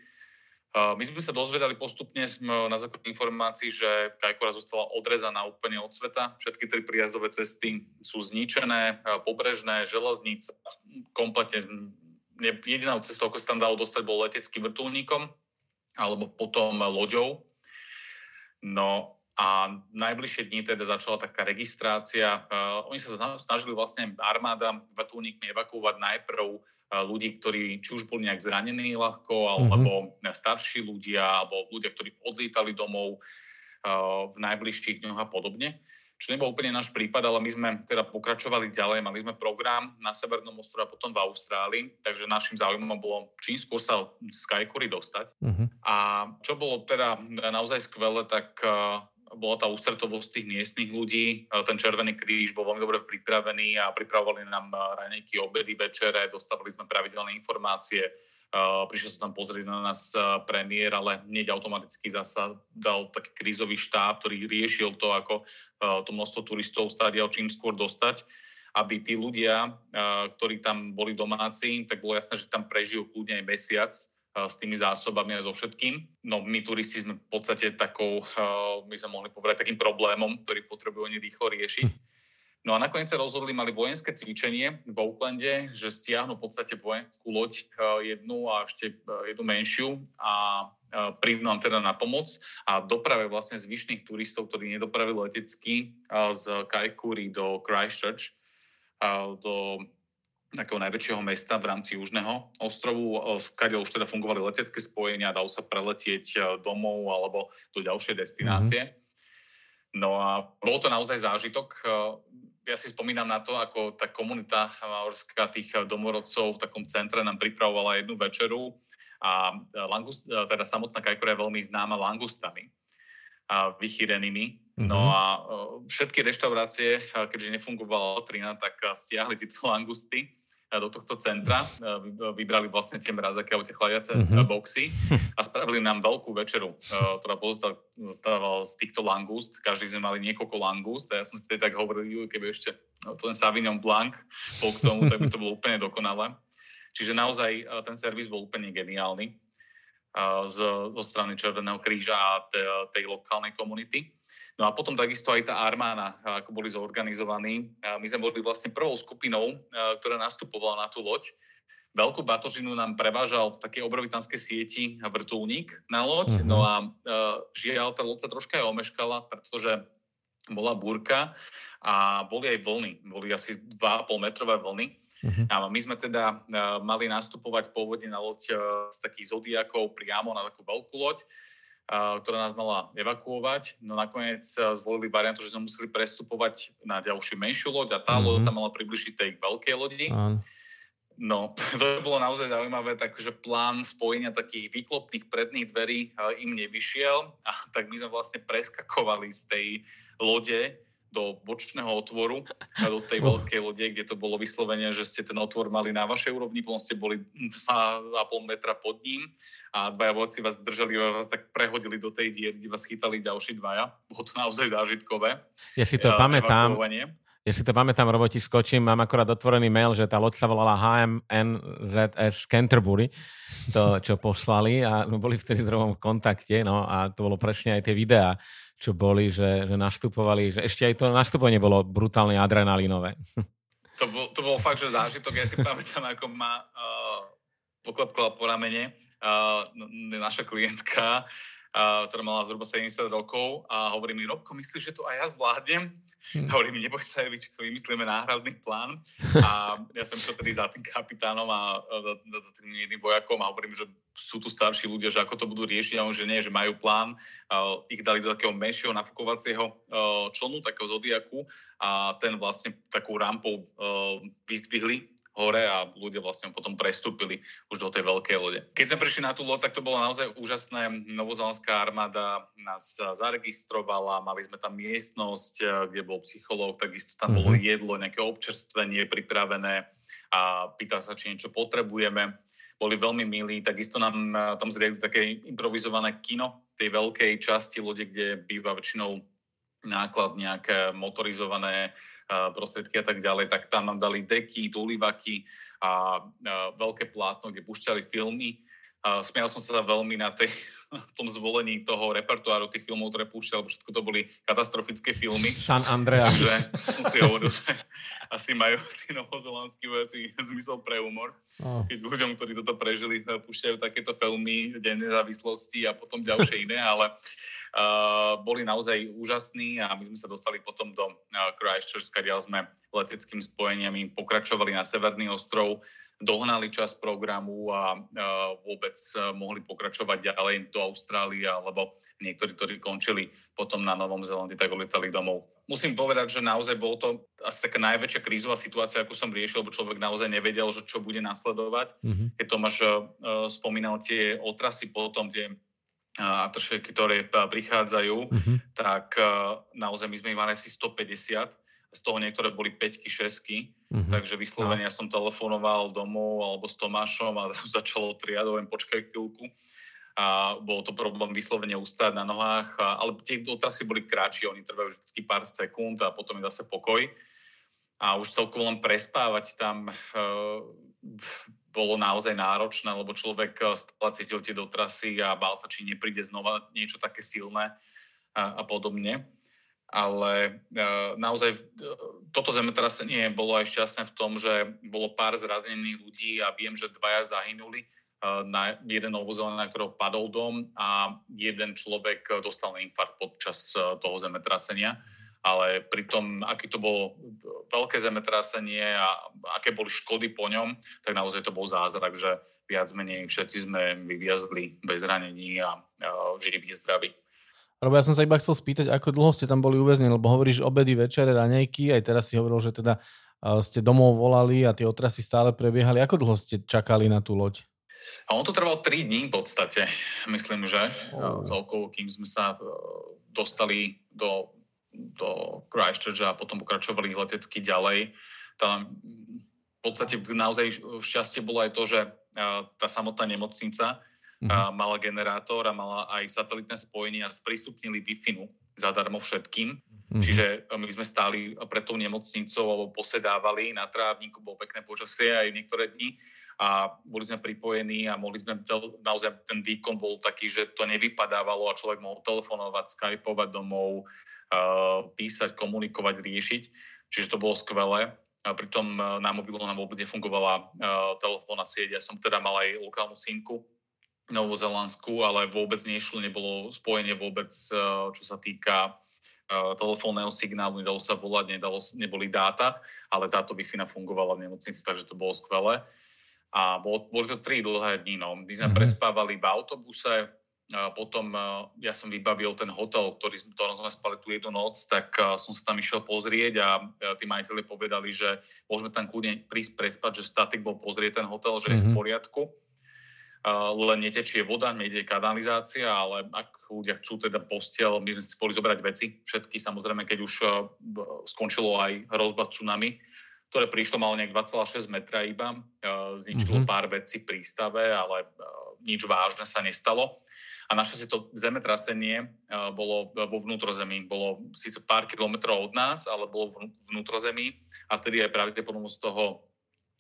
[SPEAKER 3] My sme sa dozvedali postupne na základe informácií, že Kajkura zostala odrezaná úplne od sveta. Všetky tri príjazdové cesty sú zničené, pobrežné, železnice, kompletne jedinou cestou, ako sa tam dalo dostať, bol leteckým vrtulníkom alebo potom loďou, No a najbližšie dni teda začala taká registrácia. Uh, oni sa snažili vlastne armáda vrtulníkmi evakuovať najprv uh, ľudí, ktorí či už boli nejak zranení ľahko, alebo mm-hmm. starší ľudia, alebo ľudia, ktorí odlietali domov uh, v najbližších dňoch a podobne. Čo nebol úplne náš prípad, ale my sme teda pokračovali ďalej. Mali sme program na Severnom ostrove a potom v Austrálii, takže našim záujmom bolo čím skôr sa z Skycory dostať. Uh-huh. A čo bolo teda naozaj skvelé, tak uh, bola tá ústretovosť tých miestnych ľudí. Ten Červený kríž bol veľmi dobre pripravený a pripravovali nám ranejky, obedy, večere, dostávali sme pravidelné informácie, prišiel sa tam pozrieť na nás premiér, ale hneď automaticky zasa dal taký krízový štáb, ktorý riešil to, ako to množstvo turistov stadia čím skôr dostať aby tí ľudia, ktorí tam boli domáci, tak bolo jasné, že tam prežijú kľudne aj mesiac, s tými zásobami a so všetkým. No my turisti sme v podstate takou, my sme mohli povedať, takým problémom, ktorý potrebujú oni rýchlo riešiť. No a nakoniec sa rozhodli, mali vojenské cvičenie v Oaklande, že stiahnu v podstate vojenskú loď jednu a ešte jednu menšiu a prídu nám teda na pomoc a doprave vlastne zvyšných turistov, ktorí nedopravili letecky z Kaikouri do Christchurch, do takého najväčšieho mesta v rámci južného ostrovu, skade už teda fungovali letecké spojenia, dalo sa preletieť domov alebo do ďalšej destinácie. Mm-hmm. No a bol to naozaj zážitok. Ja si spomínam na to, ako tá komunita maorská tých domorodcov v takom centre nám pripravovala jednu večeru a langust, teda samotná Kajkora je veľmi známa langustami a vychýrenými. Mm-hmm. No a všetky reštaurácie, keďže nefungovala elektrina, tak stiahli tieto (laughs) langusty do tohto centra, vybrali vlastne tie mrazaké alebo tie chladiace mm-hmm. boxy a spravili nám veľkú večeru, ktorá pozostávala z týchto langúst. Každý sme mali niekoľko langúst a ja som si teda tak hovoril, keby ešte no, ten Savignon Blanc bol k tomu, tak by to bolo úplne dokonalé. Čiže naozaj ten servis bol úplne geniálny z, zo strany Červeného kríža a tej lokálnej komunity. No a potom takisto aj tá armána, ako boli zorganizovaní. My sme boli vlastne prvou skupinou, ktorá nastupovala na tú loď. Veľkú batožinu nám prevážal v takej obrovitanskej sieti vrtulník na loď. Uh-huh. No a žiaľ, tá loď sa troška aj omeškala, pretože bola búrka a boli aj vlny. Boli asi 2,5 metrové vlny. Uh-huh. A my sme teda mali nastupovať pôvodne na loď z takých zodiakov priamo na takú veľkú loď ktorá nás mala evakuovať. No nakoniec zvolili variantu, že sme museli prestupovať na ďalšiu menšiu loď a tá mm-hmm. loď sa mala približiť tej veľkej lodi. No, (laughs) to bolo naozaj zaujímavé, takže plán spojenia takých výklopných predných dverí im nevyšiel a tak my sme vlastne preskakovali z tej lode do bočného otvoru a do tej veľkej lode, kde to bolo vyslovene, že ste ten otvor mali na vašej úrovni, potom ste boli 2,5 metra pod ním a dvaja voci vás držali a vás tak prehodili do tej diery, kde vás chytali ďalší dvaja. Bolo to naozaj zážitkové.
[SPEAKER 2] Ja si to pamätám. Ja si to pamätám, roboti skočím, mám akorát otvorený mail, že tá loď sa volala HMNZS Canterbury, to, čo poslali a boli vtedy v druhom kontakte, no a to bolo presne aj tie videá čo boli, že, že nastupovali, že ešte aj to nastupovanie bolo brutálne adrenalinové.
[SPEAKER 3] To bol, to bol fakt, že zážitok. Ja si pamätám, ako ma uh, poklepkala po ramene uh, naša klientka ktorá mala zhruba 70 rokov a hovorí mi, Robko, myslíš, že to aj ja zvládnem? Hm. Hovorí mi, neboj sa, vymyslíme náhradný plán. A ja som to tedy za tým kapitánom a za, za tým jedným vojakom a hovorím, že sú tu starší ľudia, že ako to budú riešiť, a on, že nie, že majú plán. Uh, ich dali do takého menšieho nafukovacieho uh, člnu, takého zodiaku a ten vlastne takou rampou uh, vyzdvihli hore a ľudia vlastne potom prestúpili už do tej veľkej lode. Keď sme prišli na tú loď, tak to bolo naozaj úžasné. Novozelandská armáda nás zaregistrovala, mali sme tam miestnosť, eh, kde bol psychológ, takisto tam bolo mhm. jedlo, nejaké občerstvenie pripravené a pýtal sa, či niečo potrebujeme. Boli veľmi milí, takisto nám eh, tam zriadili také improvizované kino tej veľkej časti lode, kde býva väčšinou náklad nejaké motorizované prostriedky a tak ďalej, tak tam nám dali deky, tulivaky a veľké plátno, kde púšťali filmy. Smial som sa veľmi na tej, (laughs) tom zvolení toho repertoáru tých filmov, ktoré púšťal, lebo všetko to boli katastrofické filmy.
[SPEAKER 2] San Andreas.
[SPEAKER 3] Takže som si hovoril, že asi majú tí novozelandskí vojaci zmysel pre humor. Oh. Keď ľuďom, ktorí toto prežili, púšťajú takéto filmy Deň nezávislosti a potom ďalšie iné, ale uh, boli naozaj úžasní a my sme sa dostali potom do uh, Christchurch, kde sme leteckými spojeniami pokračovali na Severný ostrov, dohnali čas programu a vôbec mohli pokračovať ďalej do Austrálie, alebo niektorí, ktorí končili potom na Novom Zelande, tak odletali domov. Musím povedať, že naozaj bol to asi taká najväčšia krízová situácia, ako som riešil, lebo človek naozaj nevedel, že čo bude nasledovať. Mm-hmm. Keď Tomáš uh, spomínal tie otrasy potom, tie a tršeky, ktoré prichádzajú, uh-huh. tak naozaj my sme mali asi 150 z toho niektoré boli 5 šesky, uh-huh. takže vyslovene no. ja som telefonoval domov alebo s Tomášom a (laughs) začalo triadovým počkaj chvíľku a bolo to problém vyslovene ustáť na nohách, a, ale tie dotrasy boli kratšie, oni trvajú vždy pár sekúnd a potom je zase pokoj. A už celkovo len prespávať tam e, (laughs) bolo naozaj náročné, lebo človek e, stále cítil tie dotrasy a bál sa, či nepríde znova niečo také silné a, a podobne. Ale e, naozaj e, toto zemetrasenie bolo aj šťastné v tom, že bolo pár zrazených ľudí a viem, že dvaja zahynuli Eh, na jeden novozelený, na ktorého padol dom a jeden človek dostal infarkt počas toho zemetrasenia. Ale pri tom, aký to bolo veľké zemetrasenie a aké boli škody po ňom, tak naozaj to bol zázrak, že viac menej všetci sme vyviazli bez ranení a, a žili v zdraví.
[SPEAKER 4] Robo, ja som sa iba chcel spýtať, ako dlho ste tam boli uväznení, lebo hovoríš obedy, večere, raňajky, aj teraz si hovoril, že teda ste domov volali a tie otrasy stále prebiehali. Ako dlho ste čakali na tú loď?
[SPEAKER 3] A on to trval 3 dní v podstate, myslím, že oh. celkovo, kým sme sa e, dostali do, do Christchurch a potom pokračovali letecky ďalej. Tam v podstate naozaj šťastie bolo aj to, že e, tá samotná nemocnica mm-hmm. mala generátor a mala aj satelitné spojenie a sprístupnili Wi-Fi zadarmo všetkým. Mm-hmm. Čiže my sme stáli pred tou nemocnicou alebo posedávali na trávniku, bolo pekné počasie aj niektoré dni a boli sme pripojení a mohli sme, naozaj ten výkon bol taký, že to nevypadávalo a človek mohol telefonovať, skypovať domov, uh, písať, komunikovať, riešiť. Čiže to bolo skvelé. A pritom uh, na mobilu nám vôbec nefungovala telefónna sieť. Ja som teda mal aj lokálnu sínku, novozelandskú, ale vôbec nešlo, nebolo spojenie vôbec, čo sa týka telefónneho signálu, nedalo sa volať, nedalo, neboli dáta, ale táto Wi-Fi fungovala v nemocnici, takže to bolo skvelé. A bol, boli to tri dlhé dní. No. My sme mm-hmm. prespávali v autobuse, a potom ja som vybavil ten hotel, ktorý, ktorom sme spali tú jednu noc, tak som sa tam išiel pozrieť a tí majiteľi povedali, že môžeme tam kľudne prísť prespať, že statik bol pozrieť ten hotel, že mm-hmm. je v mhm. poriadku. Len netečie voda, nejde kanalizácia, ale ak ľudia chcú teda postiel, my sme si boli zobrať veci, všetky samozrejme, keď už skončilo aj hrozba tsunami, ktoré prišlo malo nejak 2,6 metra iba. Zničilo mm-hmm. pár vecí v prístave, ale nič vážne sa nestalo. A naše si to zemetrasenie bolo vo vnútrozemí. Bolo síce pár kilometrov od nás, ale bolo vnútrozemí a tedy aj pravdepodobnosť toho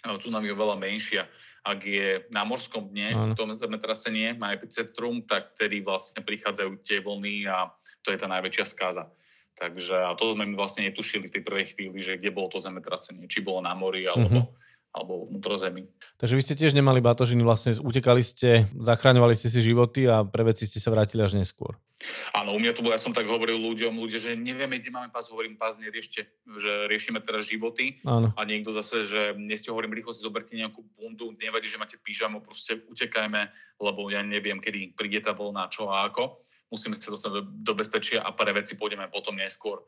[SPEAKER 3] tsunami oveľa menšia. Ak je na morskom dne to zemetrasenie, má epicentrum, tak tedy vlastne prichádzajú tie vlny a to je tá najväčšia skáza. Takže a to sme my vlastne netušili v tej prvej chvíli, že kde bolo to zemetrasenie, či bolo na mori alebo, mm-hmm. Alebo vnútrozemí.
[SPEAKER 4] Takže vy ste tiež nemali batožiny, vlastne utekali ste, zachraňovali ste si životy a pre veci ste sa vrátili až neskôr.
[SPEAKER 3] Áno, u mňa to bolo, ja som tak hovoril ľuďom, ľudia, že nevieme, kde máme pás, hovorím, pás neriešte, že riešime teraz životy Áno. a niekto zase, že dnes hovorím, rýchlo si zoberte nejakú bundu, nevadí, že máte pyžamo, proste utekajme, lebo ja neviem, kedy príde tá voľna, čo a ako musíme sa dostať do, do bezpečia a pre veci pôjdeme potom neskôr.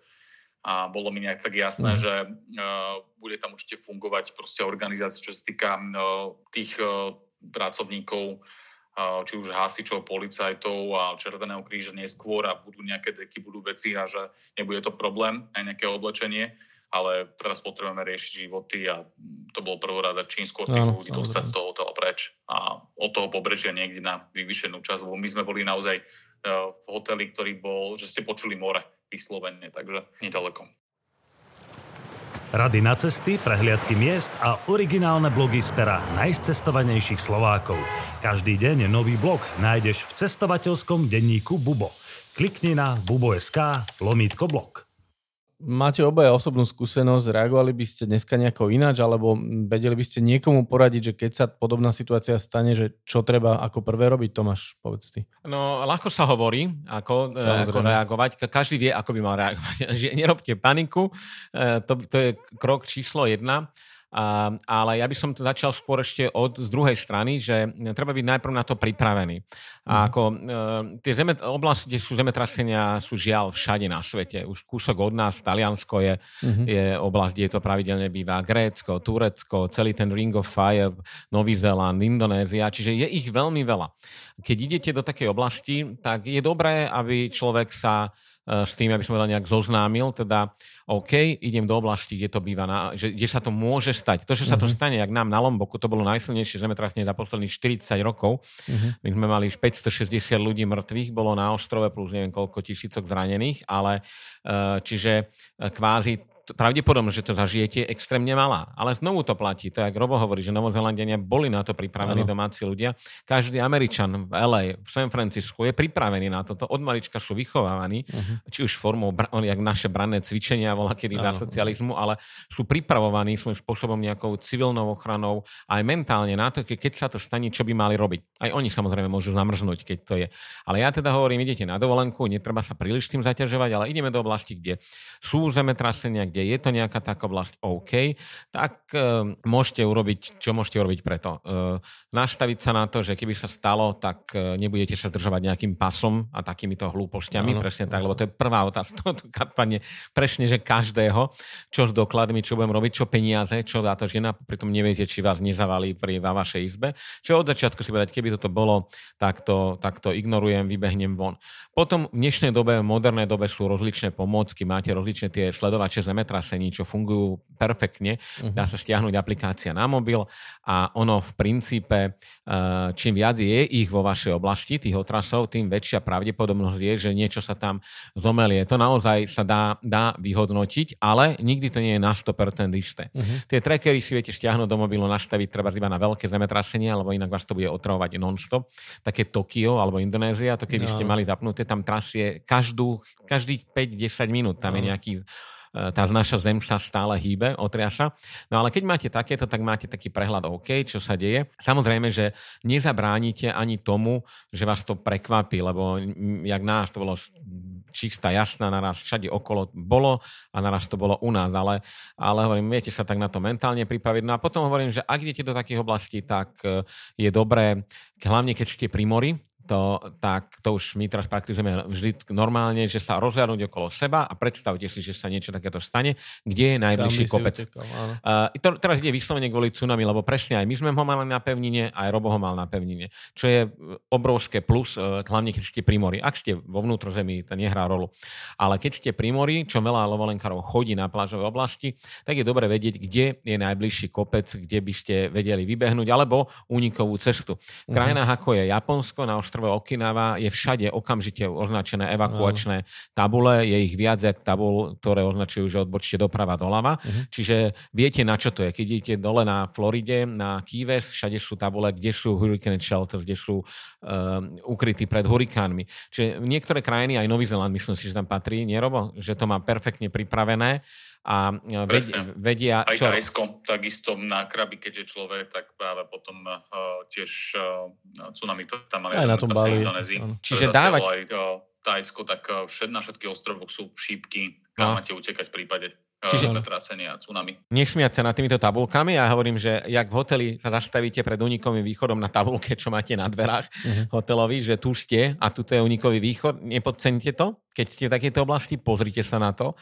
[SPEAKER 3] A bolo mi nejak tak jasné, mm. že uh, bude tam určite fungovať proste organizácia, čo sa týka uh, tých uh, pracovníkov, uh, či už hasičov, policajtov a Červeného kríža neskôr a budú nejaké deky, budú veci a že nebude to problém, aj nejaké oblečenie ale teraz potrebujeme riešiť životy a to bolo prvorada, čím skôr tých ľudí dostať z toho hotela preč a od toho pobrežia niekde na vyvyšenú časť, lebo my sme boli naozaj v hoteli, ktorý bol, že ste počuli more vyslovene, takže nedaleko.
[SPEAKER 5] Rady na cesty, prehliadky miest a originálne blogy z pera najcestovanejších Slovákov. Každý deň nový blog nájdeš v cestovateľskom denníku Bubo. Klikni na bubo.sk lomítko blog
[SPEAKER 4] máte obaja osobnú skúsenosť, reagovali by ste dneska nejako ináč, alebo vedeli by ste niekomu poradiť, že keď sa podobná situácia stane, že čo treba ako prvé robiť, Tomáš, povedz ty.
[SPEAKER 2] No, ľahko sa hovorí, ako, e, ako reagovať. Každý vie, ako by mal reagovať. (laughs) Že nerobte paniku, e, to, to je krok číslo jedna. A, ale ja by som to začal skôr ešte od z druhej strany, že treba byť najprv na to pripravený. A mhm. ako e, tie zeme, oblasti, kde sú zemetrasenia, sú žiaľ všade na svete. Už kúsok od nás, Taliansko je, uh-huh. je oblasť, kde to pravidelne býva. Grécko, Turecko, celý ten Ring of Fire, Nový Zéland, Indonézia, čiže je ich veľmi veľa. Keď idete do takej oblasti, tak je dobré, aby človek sa s tým, aby som vedel nejak zoznámil, teda OK, idem do oblasti, kde to býva, na, že, kde sa to môže stať. To, že sa to mm-hmm. stane, jak nám na Lomboku, to bolo najsilnejšie zemetrasenie za posledných 40 rokov. Mm-hmm. My sme mali 560 ľudí mŕtvych, bolo na ostrove plus neviem koľko tisícok zranených, ale e, čiže e, kvázi pravdepodobnosť, že to zažijete, je extrémne malá. Ale znovu to platí. To, jak Robo hovorí, že Novozelandiania boli na to pripravení ano. domáci ľudia. Každý Američan v LA, v San Francisco je pripravený na toto. Od malička sú vychovávaní, uh-huh. či už formou, jak naše branné cvičenia, volá kedy na socializmu, ale sú pripravovaní svojím spôsobom nejakou civilnou ochranou aj mentálne na to, keď sa to stane, čo by mali robiť. Aj oni samozrejme môžu zamrznúť, keď to je. Ale ja teda hovorím, idete na dovolenku, netreba sa príliš tým zaťažovať, ale ideme do oblasti, kde sú zemetrasenia, kde je to nejaká taká oblasť OK, tak uh, môžete urobiť, čo môžete urobiť preto. Uh, nastaviť sa na to, že keby sa stalo, tak uh, nebudete sa zdržovať nejakým pasom a takýmito hlúpostiami, ano, presne tak, lebo to je prvá otázka (laughs) tohoto kampane, presne, že každého, čo s dokladmi, čo budem robiť, čo peniaze, čo dá to žena, pritom neviete, či vás nezavalí pri vašej izbe. Čo od začiatku si povedať, keby toto bolo, tak to, tak to ignorujem, vybehnem von. Potom v dnešnej dobe, v modernej dobe sú rozličné pomôcky, máte rozličné tie sledovače z zemetrasení, čo fungujú perfektne. Uh-huh. Dá sa stiahnuť aplikácia na mobil a ono v princípe, eh, čím viac je ich vo vašej oblasti, tých otrasov, tým väčšia pravdepodobnosť je, že niečo sa tam zomelie. To naozaj sa dá, dá vyhodnotiť, ale nikdy to nie je na 100% isté. Uh-huh. Tie trackery si viete stiahnuť do mobilu, nastaviť treba iba na veľké zemetrasenia, alebo inak vás to bude otravovať non-stop. Také Tokio alebo Indonézia, to keby no. ste mali zapnuté, tam trasie každú, každých 5-10 minút, tam no. je nejaký E, tá naša zem sa stále hýbe, otriaša. No ale keď máte takéto, tak máte taký prehľad OK, čo sa deje. Samozrejme, že nezabránite ani tomu, že vás to prekvapí, lebo jak nás to bolo čistá, jasná, naraz všade okolo bolo a naraz to bolo u nás, ale, ale hovorím, viete sa tak na to mentálne pripraviť. No a potom hovorím, že ak idete do takých oblastí, tak e, je dobré, hlavne keď ste pri mori, to, tak to už my teraz praktizujeme vždy normálne, že sa rozhľadnúť okolo seba a predstavte si, že sa niečo takéto stane, kde je najbližší kopec. Utekal, uh, to teraz ide vyslovene kvôli tsunami, lebo presne aj my sme ho mali na pevnine, aj Robo ho mal na pevnine, čo je obrovské plus, uh, hlavne keď ste pri mori. Ak ste vo vnútrozemí, to nehrá rolu. Ale keď ste pri mori, čo veľa lovolenkárov chodí na plážové oblasti, tak je dobre vedieť, kde je najbližší kopec, kde by ste vedeli vybehnúť, alebo únikovú cestu. V krajinách uh-huh. ako je Japonsko, na ostrove Okinawa je všade okamžite označené evakuačné tabule, je ich viac jak tabul, ktoré označujú, že odbočte doprava doľava. Uh-huh. Čiže viete, na čo to je. Keď idete dole na Floride, na Key všade sú tabule, kde sú hurricane shelters, kde sú um, ukrytí pred hurikánmi. Čiže niektoré krajiny, aj Nový Zeland, myslím si, že tam patrí, nerobo, že to má perfektne pripravené a e, Presne. vedia...
[SPEAKER 3] Aj čo... Tajsko, takisto na krabi, keď je človek, tak práve potom uh, tiež uh, tsunami to tam mali.
[SPEAKER 4] Aj na tom Bali.
[SPEAKER 2] Čiže dávať...
[SPEAKER 3] Aj, uh, Tajsko, tak všet, na všetkých ostrovoch sú šípky, kam no. máte utekať v prípade Čiže a tsunami.
[SPEAKER 2] Nesmiať sa nad týmito tabulkami. Ja hovorím, že jak v hoteli sa zastavíte pred unikovým východom na tabulke, čo máte na dverách uh-huh. hotelový, že tu ste a tu je unikový východ, nepodcenite to. Keď ste v takejto oblasti, pozrite sa na to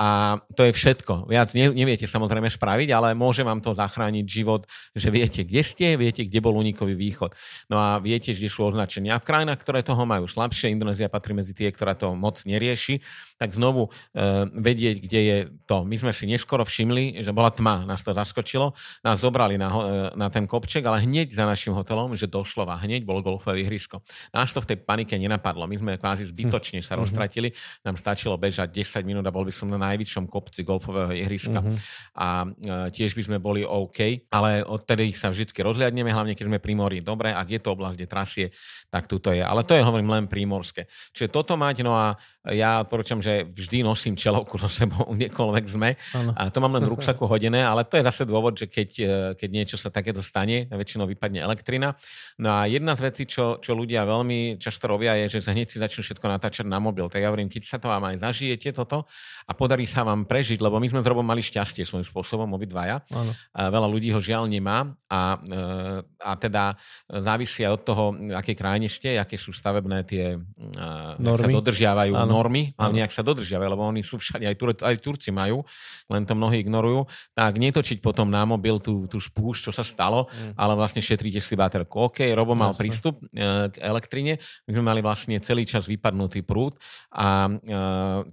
[SPEAKER 2] a to je všetko. Viac neviete samozrejme spraviť, ale môže vám to zachrániť život, že viete, kde ste, viete, kde bol unikový východ. No a viete, kde sú označenia. V krajinách, ktoré toho majú slabšie, Indonézia patrí medzi tie, ktorá to moc nerieši, tak znovu e, vedieť, kde je to. My sme si neskoro všimli, že bola tma, nás to zaskočilo, nás zobrali na, e, na ten kopček, ale hneď za našim hotelom, že doslova hneď bol golfové ihrisko. Nás to v tej panike nenapadlo. My sme kvázi zbytočne sa mhm. Roztratili. Nám stačilo bežať 10 minút a bol by som na najvyššom kopci golfového ihriska mm-hmm. a e, tiež by sme boli OK, ale odtedy sa vždy rozhľadneme, hlavne keď sme pri mori. Dobre, ak je to oblasť, kde trasie, tak tuto je. Ale to je, hovorím, len prímorské. Čiže toto mať, no a ja odporúčam, že vždy nosím čelovku so sebou, (laughs) kdekoľvek sme. Ano. A to mám len v ruksaku hodené, ale to je zase dôvod, že keď, e, keď niečo sa takéto stane, väčšinou vypadne elektrina. No a jedna z vecí, čo, čo ľudia veľmi často robia, je, že sa hneď si začnú všetko natáčať na mobil. Tak ja hovorím, keď sa to vám aj zažijete toto a podarí sa vám prežiť, lebo my sme s Robom mali šťastie svojím spôsobom, obidvaja. Ano. A veľa ľudí ho žiaľ nemá a, e, a teda závisia od toho, aké krajine ste, aké sú stavebné tie, Normy. sa dodržiavajú ano normy, ale nejak sa dodržiavajú, lebo oni sú všade, aj, Tur- aj Turci majú, len to mnohí ignorujú, tak netočiť potom na mobil tú, tú spúšť, čo sa stalo, mm. ale vlastne šetríte si baterku. OK, Robo mal Jasne. prístup e, k elektrine, my sme mali vlastne celý čas vypadnutý prúd a e,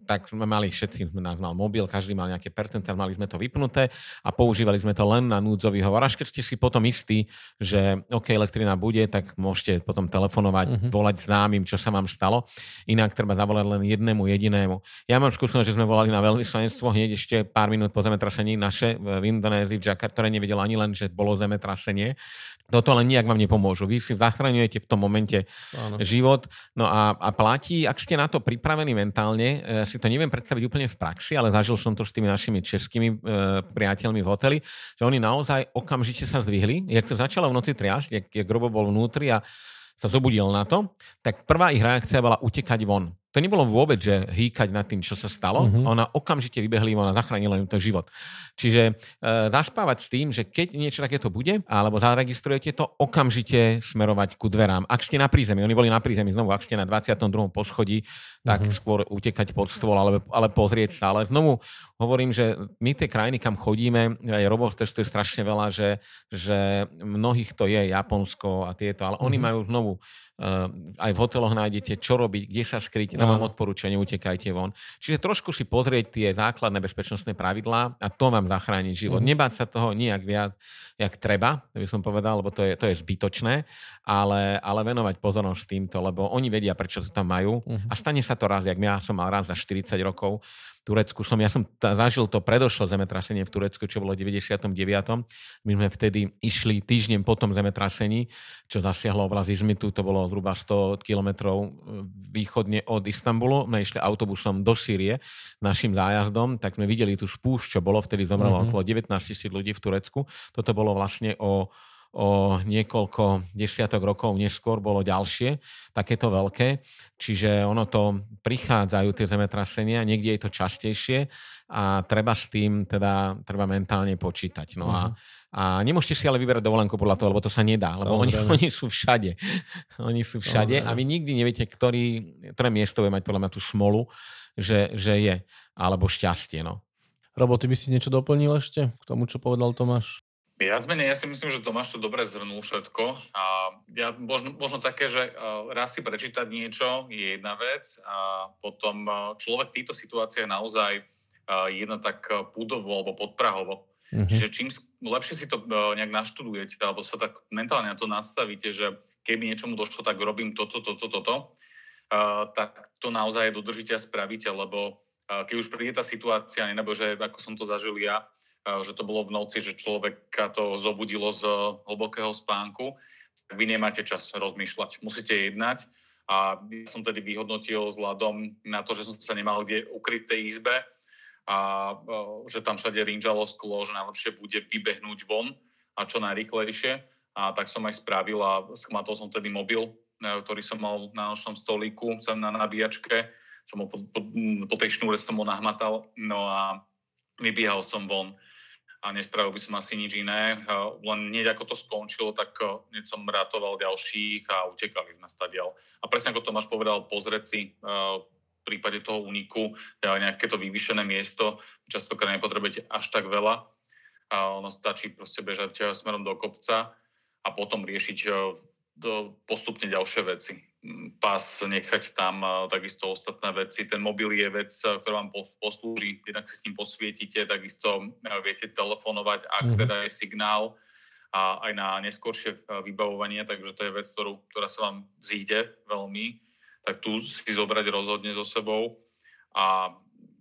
[SPEAKER 2] tak sme mali všetci, nás mal mobil, každý mal nejaké percentá, mali sme to vypnuté a používali sme to len na núdzový hovor. Až keď ste si potom istí, že OK, elektrina bude, tak môžete potom telefonovať, mm-hmm. volať známym, čo sa vám stalo. Inak treba zavolať len jednému jedinému. Ja mám skúsenosť, že sme volali na veľvyslanectvo hneď ešte pár minút po zemetrasení naše v Indonézii, v Jakarta, ktoré nevedelo ani len, že bolo zemetrasenie. Toto len nijak vám nepomôžu. Vy si zachraňujete v tom momente Áno. život. No a, a platí, ak ste na to pripravení mentálne, e, si to neviem predstaviť úplne v praxi, ale zažil som to s tými našimi českými e, priateľmi v hoteli, že oni naozaj okamžite sa zdvihli. Jak sa začalo v noci triaž, jak, jak Robo bol vnútri a sa zobudil na to, tak prvá ich reakcia bola utekať von to nebolo vôbec, že hýkať nad tým, čo sa stalo. Mm-hmm. Ona okamžite vybehli, ona zachránila im to život. Čiže e, zaspávať s tým, že keď niečo takéto bude, alebo zaregistrujete to, okamžite smerovať ku dverám. Ak ste na prízemí, oni boli na prízemí znovu, ak ste na 22. poschodí, tak mm-hmm. skôr utekať pod stôl, ale, ale pozrieť sa. Ale znovu hovorím, že my tie krajiny, kam chodíme, aj robot testuje strašne veľa, že, že mnohých to je Japonsko a tieto, ale mm-hmm. oni mhm. majú znovu aj v hoteloch nájdete, čo robiť, kde sa skryť, tam vám odporúčanie, utekajte von. Čiže trošku si pozrieť tie základné bezpečnostné pravidlá a to vám zachráni život. Mm-hmm. Nebáť sa toho nejak viac, jak treba, by som povedal, lebo to je, to je zbytočné, ale, ale venovať pozornosť týmto, lebo oni vedia, prečo to tam majú mm-hmm. a stane sa to raz, jak ja som mal raz za 40 rokov, Turecku som, ja som t- zažil to predošlo zemetrasenie v Turecku, čo bolo v 99. My sme vtedy išli týždeň po tom zemetrasení, čo zasiahlo obraz Izmitu, to bolo zhruba 100 kilometrov e, východne od Istanbulu. My išli autobusom do Sýrie našim zájazdom, tak sme videli tú spúšť, čo bolo, vtedy zomrelo mm-hmm. okolo 19 tisíc ľudí v Turecku. Toto bolo vlastne o o niekoľko desiatok rokov neskôr bolo ďalšie, takéto veľké. Čiže ono to prichádzajú tie zemetrasenia, niekde je to častejšie a treba s tým teda treba mentálne počítať. No a, mhm. a nemôžete si ale vyberať dovolenku podľa toho, lebo to sa nedá, lebo oni, oni sú všade. (laughs) oni sú všade a vy nikdy neviete, ktorý, ktoré miesto bude mať podľa mňa tú smolu, že, že je, alebo šťastie. No.
[SPEAKER 4] Robo, ty by si niečo doplnil ešte k tomu, čo povedal Tomáš?
[SPEAKER 3] Viac menej, ja si myslím, že Tomáš to dobre zhrnul všetko. A ja, možno, možno také, že raz si prečítať niečo je jedna vec a potom človek v týchto situáciách naozaj jedna tak púdovo alebo podprahovo. Mm-hmm. Čiže čím lepšie si to nejak naštudujete alebo sa tak mentálne na to nastavíte, že keby niečomu došlo, tak robím toto, toto, toto, tak to naozaj dodržíte a spravíte, lebo keď už príde tá situácia, nebo že ako som to zažil ja, že to bolo v noci, že človeka to zobudilo z hlbokého spánku, tak vy nemáte čas rozmýšľať. Musíte jednať a ja som tedy vyhodnotil vzhľadom na to, že som sa nemal kde ukryť tej izbe a že tam všade rinžalo sklo, že najlepšie bude vybehnúť von a čo najrychlejšie. A tak som aj spravil a schmatol som tedy mobil, e, ktorý som mal na nočnom stolíku, som na nabíjačke, som ho po, po, po tej šnúre som ho nahmatal, no a vybiehal som von a nespravil by som asi nič iné. Len hneď ako to skončilo, tak eh, hneď som ratoval ďalších a utekali sme stadiaľ. A presne ako Tomáš povedal, pozrieť si eh, v prípade toho úniku eh, nejaké to vyvýšené miesto, častokrát nepotrebujete až tak veľa. Ono stačí proste bežať smerom do kopca a potom riešiť postupne ďalšie veci pás nechať tam, takisto ostatné veci. Ten mobil je vec, ktorá vám poslúži, jednak si s ním posvietite, takisto viete telefonovať, ak mm-hmm. teda je signál a aj na neskôršie vybavovanie, takže to je vec, ktorú, ktorá sa vám zíde veľmi, tak tu si zobrať rozhodne so sebou a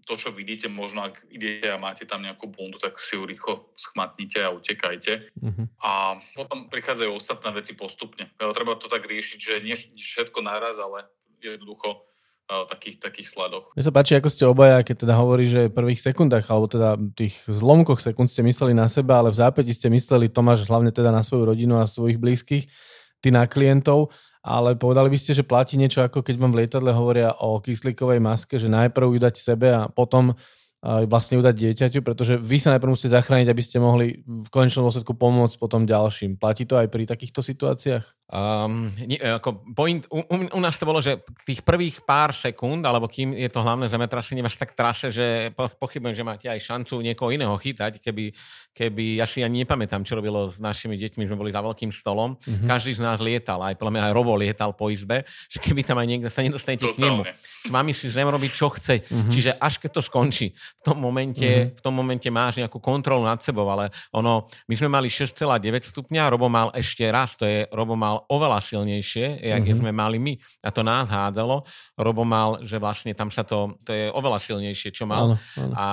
[SPEAKER 3] to, čo vidíte, možno ak idete a máte tam nejakú bundu, tak si ju rýchlo schmatnite a utekajte. Uh-huh. A potom prichádzajú ostatné veci postupne. Treba to tak riešiť, že nie všetko naraz, ale jednoducho takých, takých sledoch.
[SPEAKER 4] Mne sa páči, ako ste obaja, keď teda hovorí, že v prvých sekundách, alebo teda tých zlomkoch sekúnd ste mysleli na seba, ale v zápäti ste mysleli, Tomáš, hlavne teda na svoju rodinu a svojich blízkych, ty na klientov, ale povedali by ste, že platí niečo ako keď vám v lietadle hovoria o kyslíkovej maske, že najprv ju dať sebe a potom vlastne udať dieťaťu, pretože vy sa najprv musíte zachrániť, aby ste mohli v konečnom dôsledku pomôcť potom ďalším. Platí to aj pri takýchto situáciách?
[SPEAKER 2] Um, nie, ako point, u, u, nás to bolo, že tých prvých pár sekúnd, alebo kým je to hlavné zemetrasenie, vás tak trase, že pochybujem, že máte aj šancu niekoho iného chytať, keby, keby ja si ani nepamätám, čo robilo s našimi deťmi, sme boli za veľkým stolom, mm-hmm. každý z nás lietal, aj podľa mňa aj Rovo lietal po izbe, že keby tam aj niekto sa nedostanete k nemu. S vami si zem robiť, čo chce. Mm-hmm. Čiže až keď to skončí, v tom momente, mm-hmm. v tom momente máš nejakú kontrolu nad sebou, ale ono, my sme mali 6,9 stupňa, Robo mal ešte raz, to je, Robo mal mal oveľa silnejšie, jak mm-hmm. sme mali my. A to nás hádzalo. Robo mal, že vlastne tam sa to, to je oveľa silnejšie, čo mal. Áno, áno. A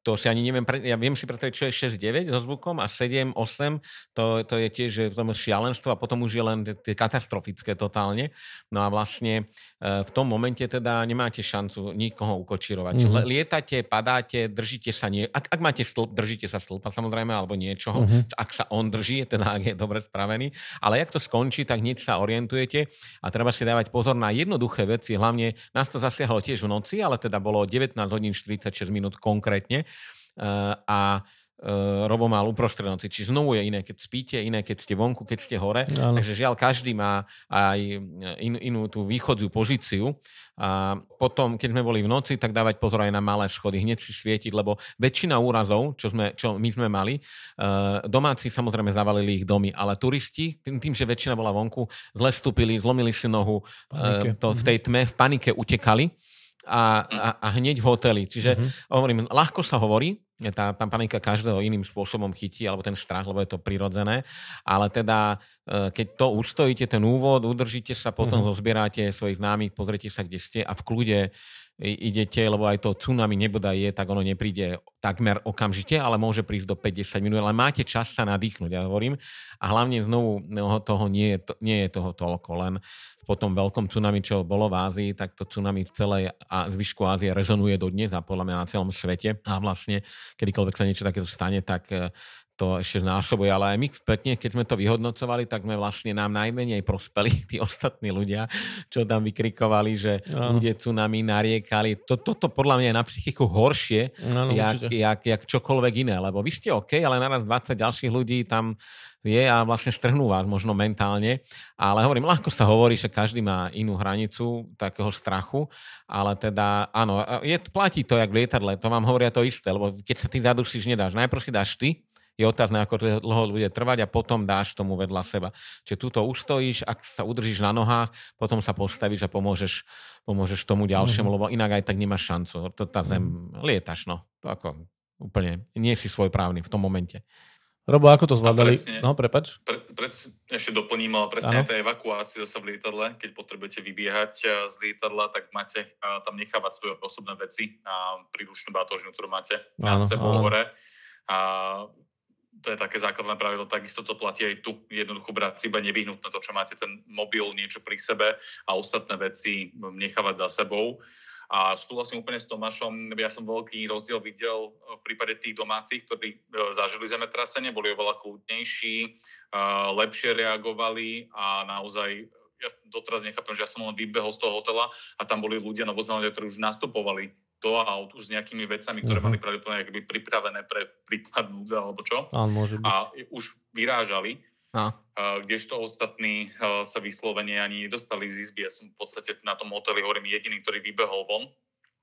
[SPEAKER 2] to si ani neviem, ja viem si predstaviť, čo je 6-9 so zvukom a 7-8, to, to je tiež že to je šialenstvo a potom už je len tie katastrofické totálne. No a vlastne v tom momente teda nemáte šancu nikoho ukočirovať. Mm-hmm. Lietate, padáte, držíte sa nie... Ak, ak máte stĺp, držíte sa stĺpa samozrejme, alebo niečoho. Mm-hmm. Ak sa on drží, teda ak je dobre spravený. Ale jak to skončí, tak hneď sa orientujete a treba si dávať pozor na jednoduché veci. Hlavne nás to zasiahlo tiež v noci, ale teda bolo 19 hodín 46 minút konkrétne a uh, Robo mal uprostred noci. Či znovu je iné, keď spíte, iné, keď ste vonku, keď ste hore. Ano. Takže žiaľ, každý má aj in, inú tú východziu pozíciu. A potom, keď sme boli v noci, tak dávať pozor aj na malé schody, hneď si svietiť, lebo väčšina úrazov, čo, sme, čo my sme mali, uh, domáci samozrejme zavalili ich domy, ale turisti, tým, tým že väčšina bola vonku, zle vstúpili, zlomili si nohu, uh, to v tej tme, v panike utekali a, a, a hneď v hoteli. Čiže mm-hmm. hovorím, ľahko sa hovorí, tá, tá panika každého iným spôsobom chytí, alebo ten strach, lebo je to prirodzené, ale teda e, keď to ustojíte, ten úvod, udržíte sa, potom mm-hmm. zozbieráte svojich známych, pozrite sa, kde ste a v kľude idete, lebo aj to tsunami neboda je, tak ono nepríde takmer okamžite, ale môže prísť do 50 minút, ale máte čas sa nadýchnuť, ja hovorím. A hlavne znovu no, toho nie je, to, nie je toho toľko, len po tom veľkom tsunami, čo bolo v Ázii, tak to tsunami v celej a zvyšku Ázie rezonuje dodnes a podľa mňa na celom svete. A vlastne, kedykoľvek sa niečo takéto stane, tak to ešte znásobuje, ale aj my spätne, keď sme to vyhodnocovali, tak sme vlastne nám najmenej prospeli (laughs) tí ostatní ľudia, čo tam vykrikovali, že no. bude tsunami, nariekali. Toto to, to podľa mňa je na psychiku horšie, no, no, jak, jak, jak čokoľvek iné, lebo vy ste OK, ale naraz 20 ďalších ľudí tam je a vlastne strhnú vás možno mentálne. Ale hovorím, ľahko sa hovorí, že každý má inú hranicu takého strachu, ale teda áno, je, platí to jak v lietadle, to vám hovoria to isté, lebo keď sa ty zadusíš, nedáš. Najprv si dáš ty, je otázne, ako dlho bude trvať a potom dáš tomu vedľa seba. Čiže túto ustojíš, ak sa udržíš na nohách, potom sa postavíš a pomôžeš, pomôžeš tomu ďalšiemu, mm-hmm. lebo inak aj tak nemáš šancu. To tá zem, lietaš, no. To ako úplne, nie si svojprávny v tom momente.
[SPEAKER 4] Robo, ako to zvládali? Presne, no, prepač.
[SPEAKER 3] Pre, pre, ešte doplním, ale presne ano. tá evakuácia zase v lietadle, keď potrebujete vybiehať eh, z lietadla, tak máte uh, tam nechávať svoje osobné veci a príručnú batožinu, ktorú máte na sebou hore. A to je také základné pravidlo, takisto to platí aj tu. Jednoducho brať si iba nevyhnutné to, čo máte ten mobil, niečo pri sebe a ostatné veci nechávať za sebou. A súhlasím úplne s Tomášom, ja som veľký rozdiel videl v prípade tých domácich, ktorí e, zažili zemetrasenie, boli oveľa kľudnejší, e, lepšie reagovali a naozaj ja doteraz nechápem, že ja som len vybehol z toho hotela a tam boli ľudia na Vozelande, ktorí už nastupovali do aut už s nejakými vecami, ktoré uh-huh. mali pravdepodobne pripravené pre prípad núdze alebo čo.
[SPEAKER 4] Áno, môže byť.
[SPEAKER 3] A už vyrážali. A. Kdežto ostatní sa vyslovene ani nedostali z izby. Ja som v podstate na tom hoteli, hovorím, jediný, ktorý vybehol von.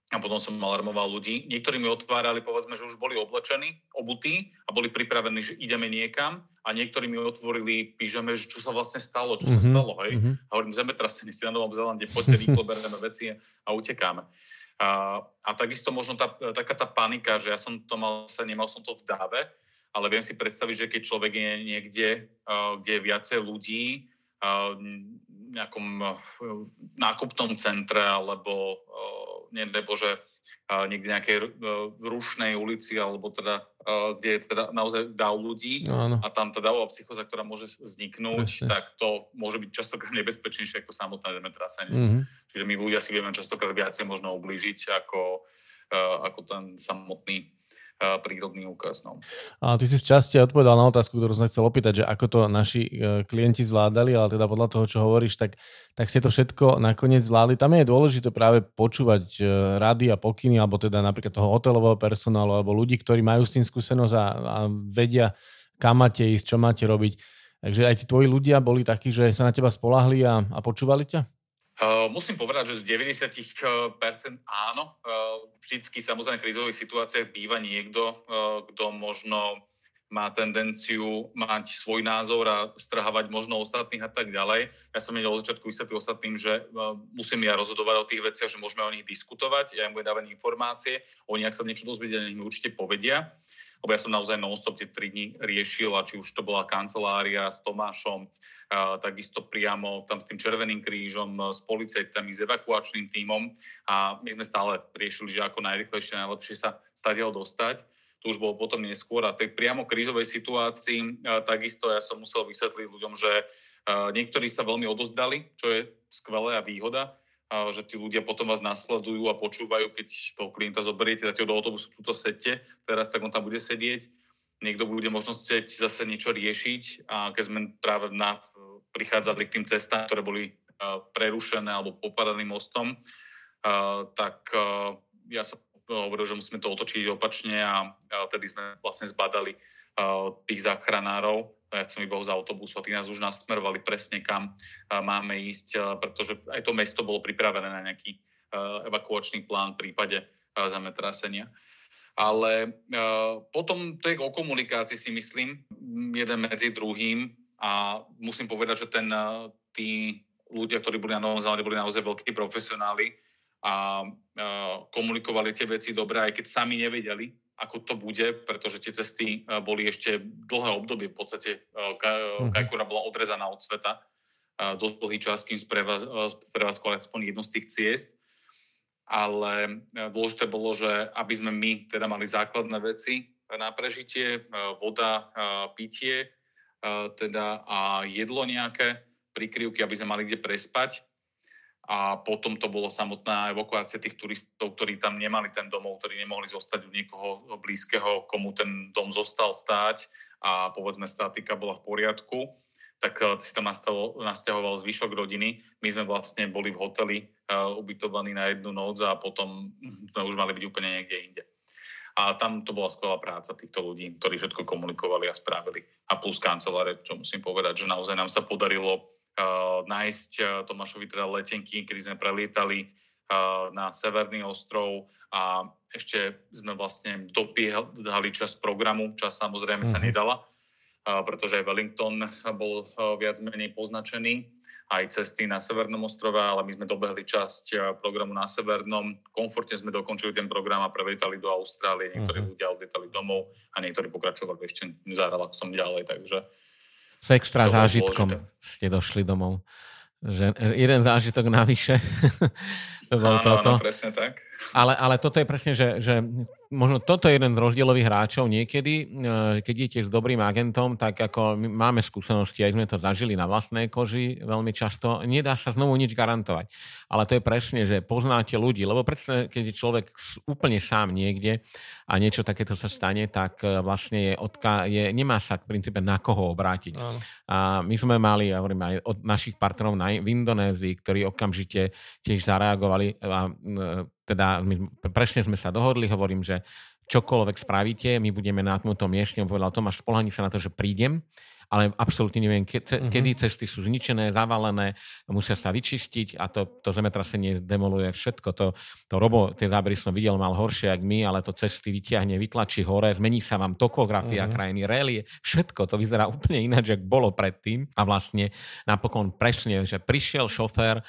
[SPEAKER 3] A potom som alarmoval ľudí. Niektorí mi otvárali, povedzme, že už boli oblečení, obutí a boli pripravení, že ideme niekam. A niektorí mi otvorili pížame, že čo sa vlastne stalo, čo mm-hmm. sa stalo. Hej? Mm-hmm. A hovorím, zemetrasení ste na Novom Zelande, poďte rýchlo, (laughs) bereme veci a utekáme. A, a takisto možno tá, taká tá panika, že ja som to mal, nemal som to v dáve, ale viem si predstaviť, že keď človek je niekde, kde je viacej ľudí, v nejakom nákupnom centre alebo Bože uh, niekde nejakej uh, rušnej ulici alebo teda kde je teda naozaj dáv ľudí
[SPEAKER 4] Áno.
[SPEAKER 3] a tam tá davová psychoza, ktorá môže vzniknúť,
[SPEAKER 4] Presne.
[SPEAKER 3] tak to môže byť častokrát nebezpečnejšie ako to samotné zemetrasenie.
[SPEAKER 4] Mhm.
[SPEAKER 3] Čiže my ľudia si vieme častokrát viacej možno ublížiť ako, uh, ako ten samotný prírodný úkaz. No.
[SPEAKER 4] A ty si z časti odpovedal na otázku, ktorú som chcel opýtať, že ako to naši e, klienti zvládali, ale teda podľa toho, čo hovoríš, tak, tak ste to všetko nakoniec zvládli. Tam je dôležité práve počúvať e, rady a pokyny, alebo teda napríklad toho hotelového personálu, alebo ľudí, ktorí majú s tým skúsenosť a, a vedia, kam máte ísť, čo máte robiť. Takže aj tí tvoji ľudia boli takí, že sa na teba spolahli a, a počúvali ťa?
[SPEAKER 3] Uh, musím povedať, že z 90% áno. Uh, vždycky samozrejme v krízových situáciách býva niekto, uh, kto možno má tendenciu mať svoj názor a strhávať možno ostatných a tak ďalej. Ja som hneď od začiatku vysvetlil ostatným, že musím ja rozhodovať o tých veciach, že môžeme o nich diskutovať, ja im budem dávať informácie, oni ak sa niečo dozvedia, nech mi určite povedia lebo ja som naozaj non-stop tie 3 dní riešil, a či už to bola kancelária s Tomášom, a takisto priamo tam s tým Červeným krížom, s policajtami, s evakuačným tímom. A my sme stále riešili, že ako najrychlejšie, najlepšie sa stadiaľ dostať. To už bolo potom neskôr. A tej priamo krízovej situácii a takisto ja som musel vysvetliť ľuďom, že a niektorí sa veľmi odozdali, čo je skvelé a výhoda, a že tí ľudia potom vás nasledujú a počúvajú, keď toho klienta zoberiete, dáte ho do autobusu, túto sete, teraz tak on tam bude sedieť. Niekto bude možno chcieť zase niečo riešiť a keď sme práve na, prichádzali k tým cestám, ktoré boli prerušené alebo popadaným mostom, tak ja som hovoril, že musíme to otočiť opačne a uh, tedy sme vlastne zbadali tých záchranárov, ja som vybehol z autobusu a tí nás už nasmerovali presne kam máme ísť, pretože aj to mesto bolo pripravené na nejaký evakuačný plán v prípade zemetrasenia. Ale potom to je o komunikácii si myslím, jeden medzi druhým a musím povedať, že ten, tí ľudia, ktorí boli na Novom Zélande, boli naozaj veľkí profesionáli a komunikovali tie veci dobre, aj keď sami nevedeli, ako to bude, pretože tie cesty uh, boli ešte dlhé obdobie. V podstate uh, Kajkura bola odrezaná od sveta do dlhý čas, kým sprevádzkoval aspoň jednu z tých ciest. Ale dôležité bolo, že aby sme my teda mali základné veci na prežitie, voda, pitie, teda a jedlo nejaké, prikryvky, aby sme mali kde prespať a potom to bolo samotná evakuácia tých turistov, ktorí tam nemali ten domov, ktorí nemohli zostať u niekoho blízkeho, komu ten dom zostal stáť a povedzme statika bola v poriadku, tak si tam nasťahoval zvyšok rodiny. My sme vlastne boli v hoteli uh, ubytovaní na jednu noc a potom sme už mali byť úplne niekde inde. A tam to bola skvelá práca týchto ľudí, ktorí všetko komunikovali a spravili. A plus kanceláre, čo musím povedať, že naozaj nám sa podarilo nájsť uh, Tomášovi teda letenky, kedy sme prelietali uh, na Severný ostrov a ešte sme vlastne dopiehali čas programu, čas samozrejme sa nedala, uh, pretože aj Wellington bol viac menej poznačený, aj cesty na Severnom ostrove, ale my sme dobehli časť programu na Severnom. Komfortne sme dokončili ten program a prelietali do Austrálie. Niektorí uh-huh. ľudia odlietali domov a niektorí pokračovali ešte za relaxom ďalej, takže
[SPEAKER 2] s extra zážitkom ste došli domov. Že, jeden zážitok navyše. (laughs) to bol
[SPEAKER 3] áno,
[SPEAKER 2] toto.
[SPEAKER 3] Áno, presne tak.
[SPEAKER 2] Ale, ale toto je presne, že, že možno toto je jeden z rozdielových hráčov niekedy, keď idete s dobrým agentom, tak ako my máme skúsenosti, aj sme to zažili na vlastnej koži veľmi často, nedá sa znovu nič garantovať. Ale to je presne, že poznáte ľudí, lebo presne, keď je človek úplne sám niekde a niečo takéto sa stane, tak vlastne je, odka- je nemá sa v princípe na koho obrátiť. A my sme mali, ja hovorím, aj od našich partnerov na, v Indonézii, ktorí okamžite tiež zareagovali a teda my, presne sme sa dohodli, hovorím, že čokoľvek spravíte, my budeme na tomto mieste, on povedal Tomáš, spolahni sa na to, že prídem, ale absolútne neviem, ke, ce, uh-huh. kedy cesty sú zničené, zavalené, musia sa vyčistiť a to, to zemetrasenie demoluje všetko. To, to Robo, tie zábery som videl, mal horšie ako my, ale to cesty vyťahne, vytlačí hore, zmení sa vám topografia uh-huh. krajiny, relie, všetko to vyzerá úplne ináč, ako bolo predtým a vlastne napokon presne, že prišiel šofér,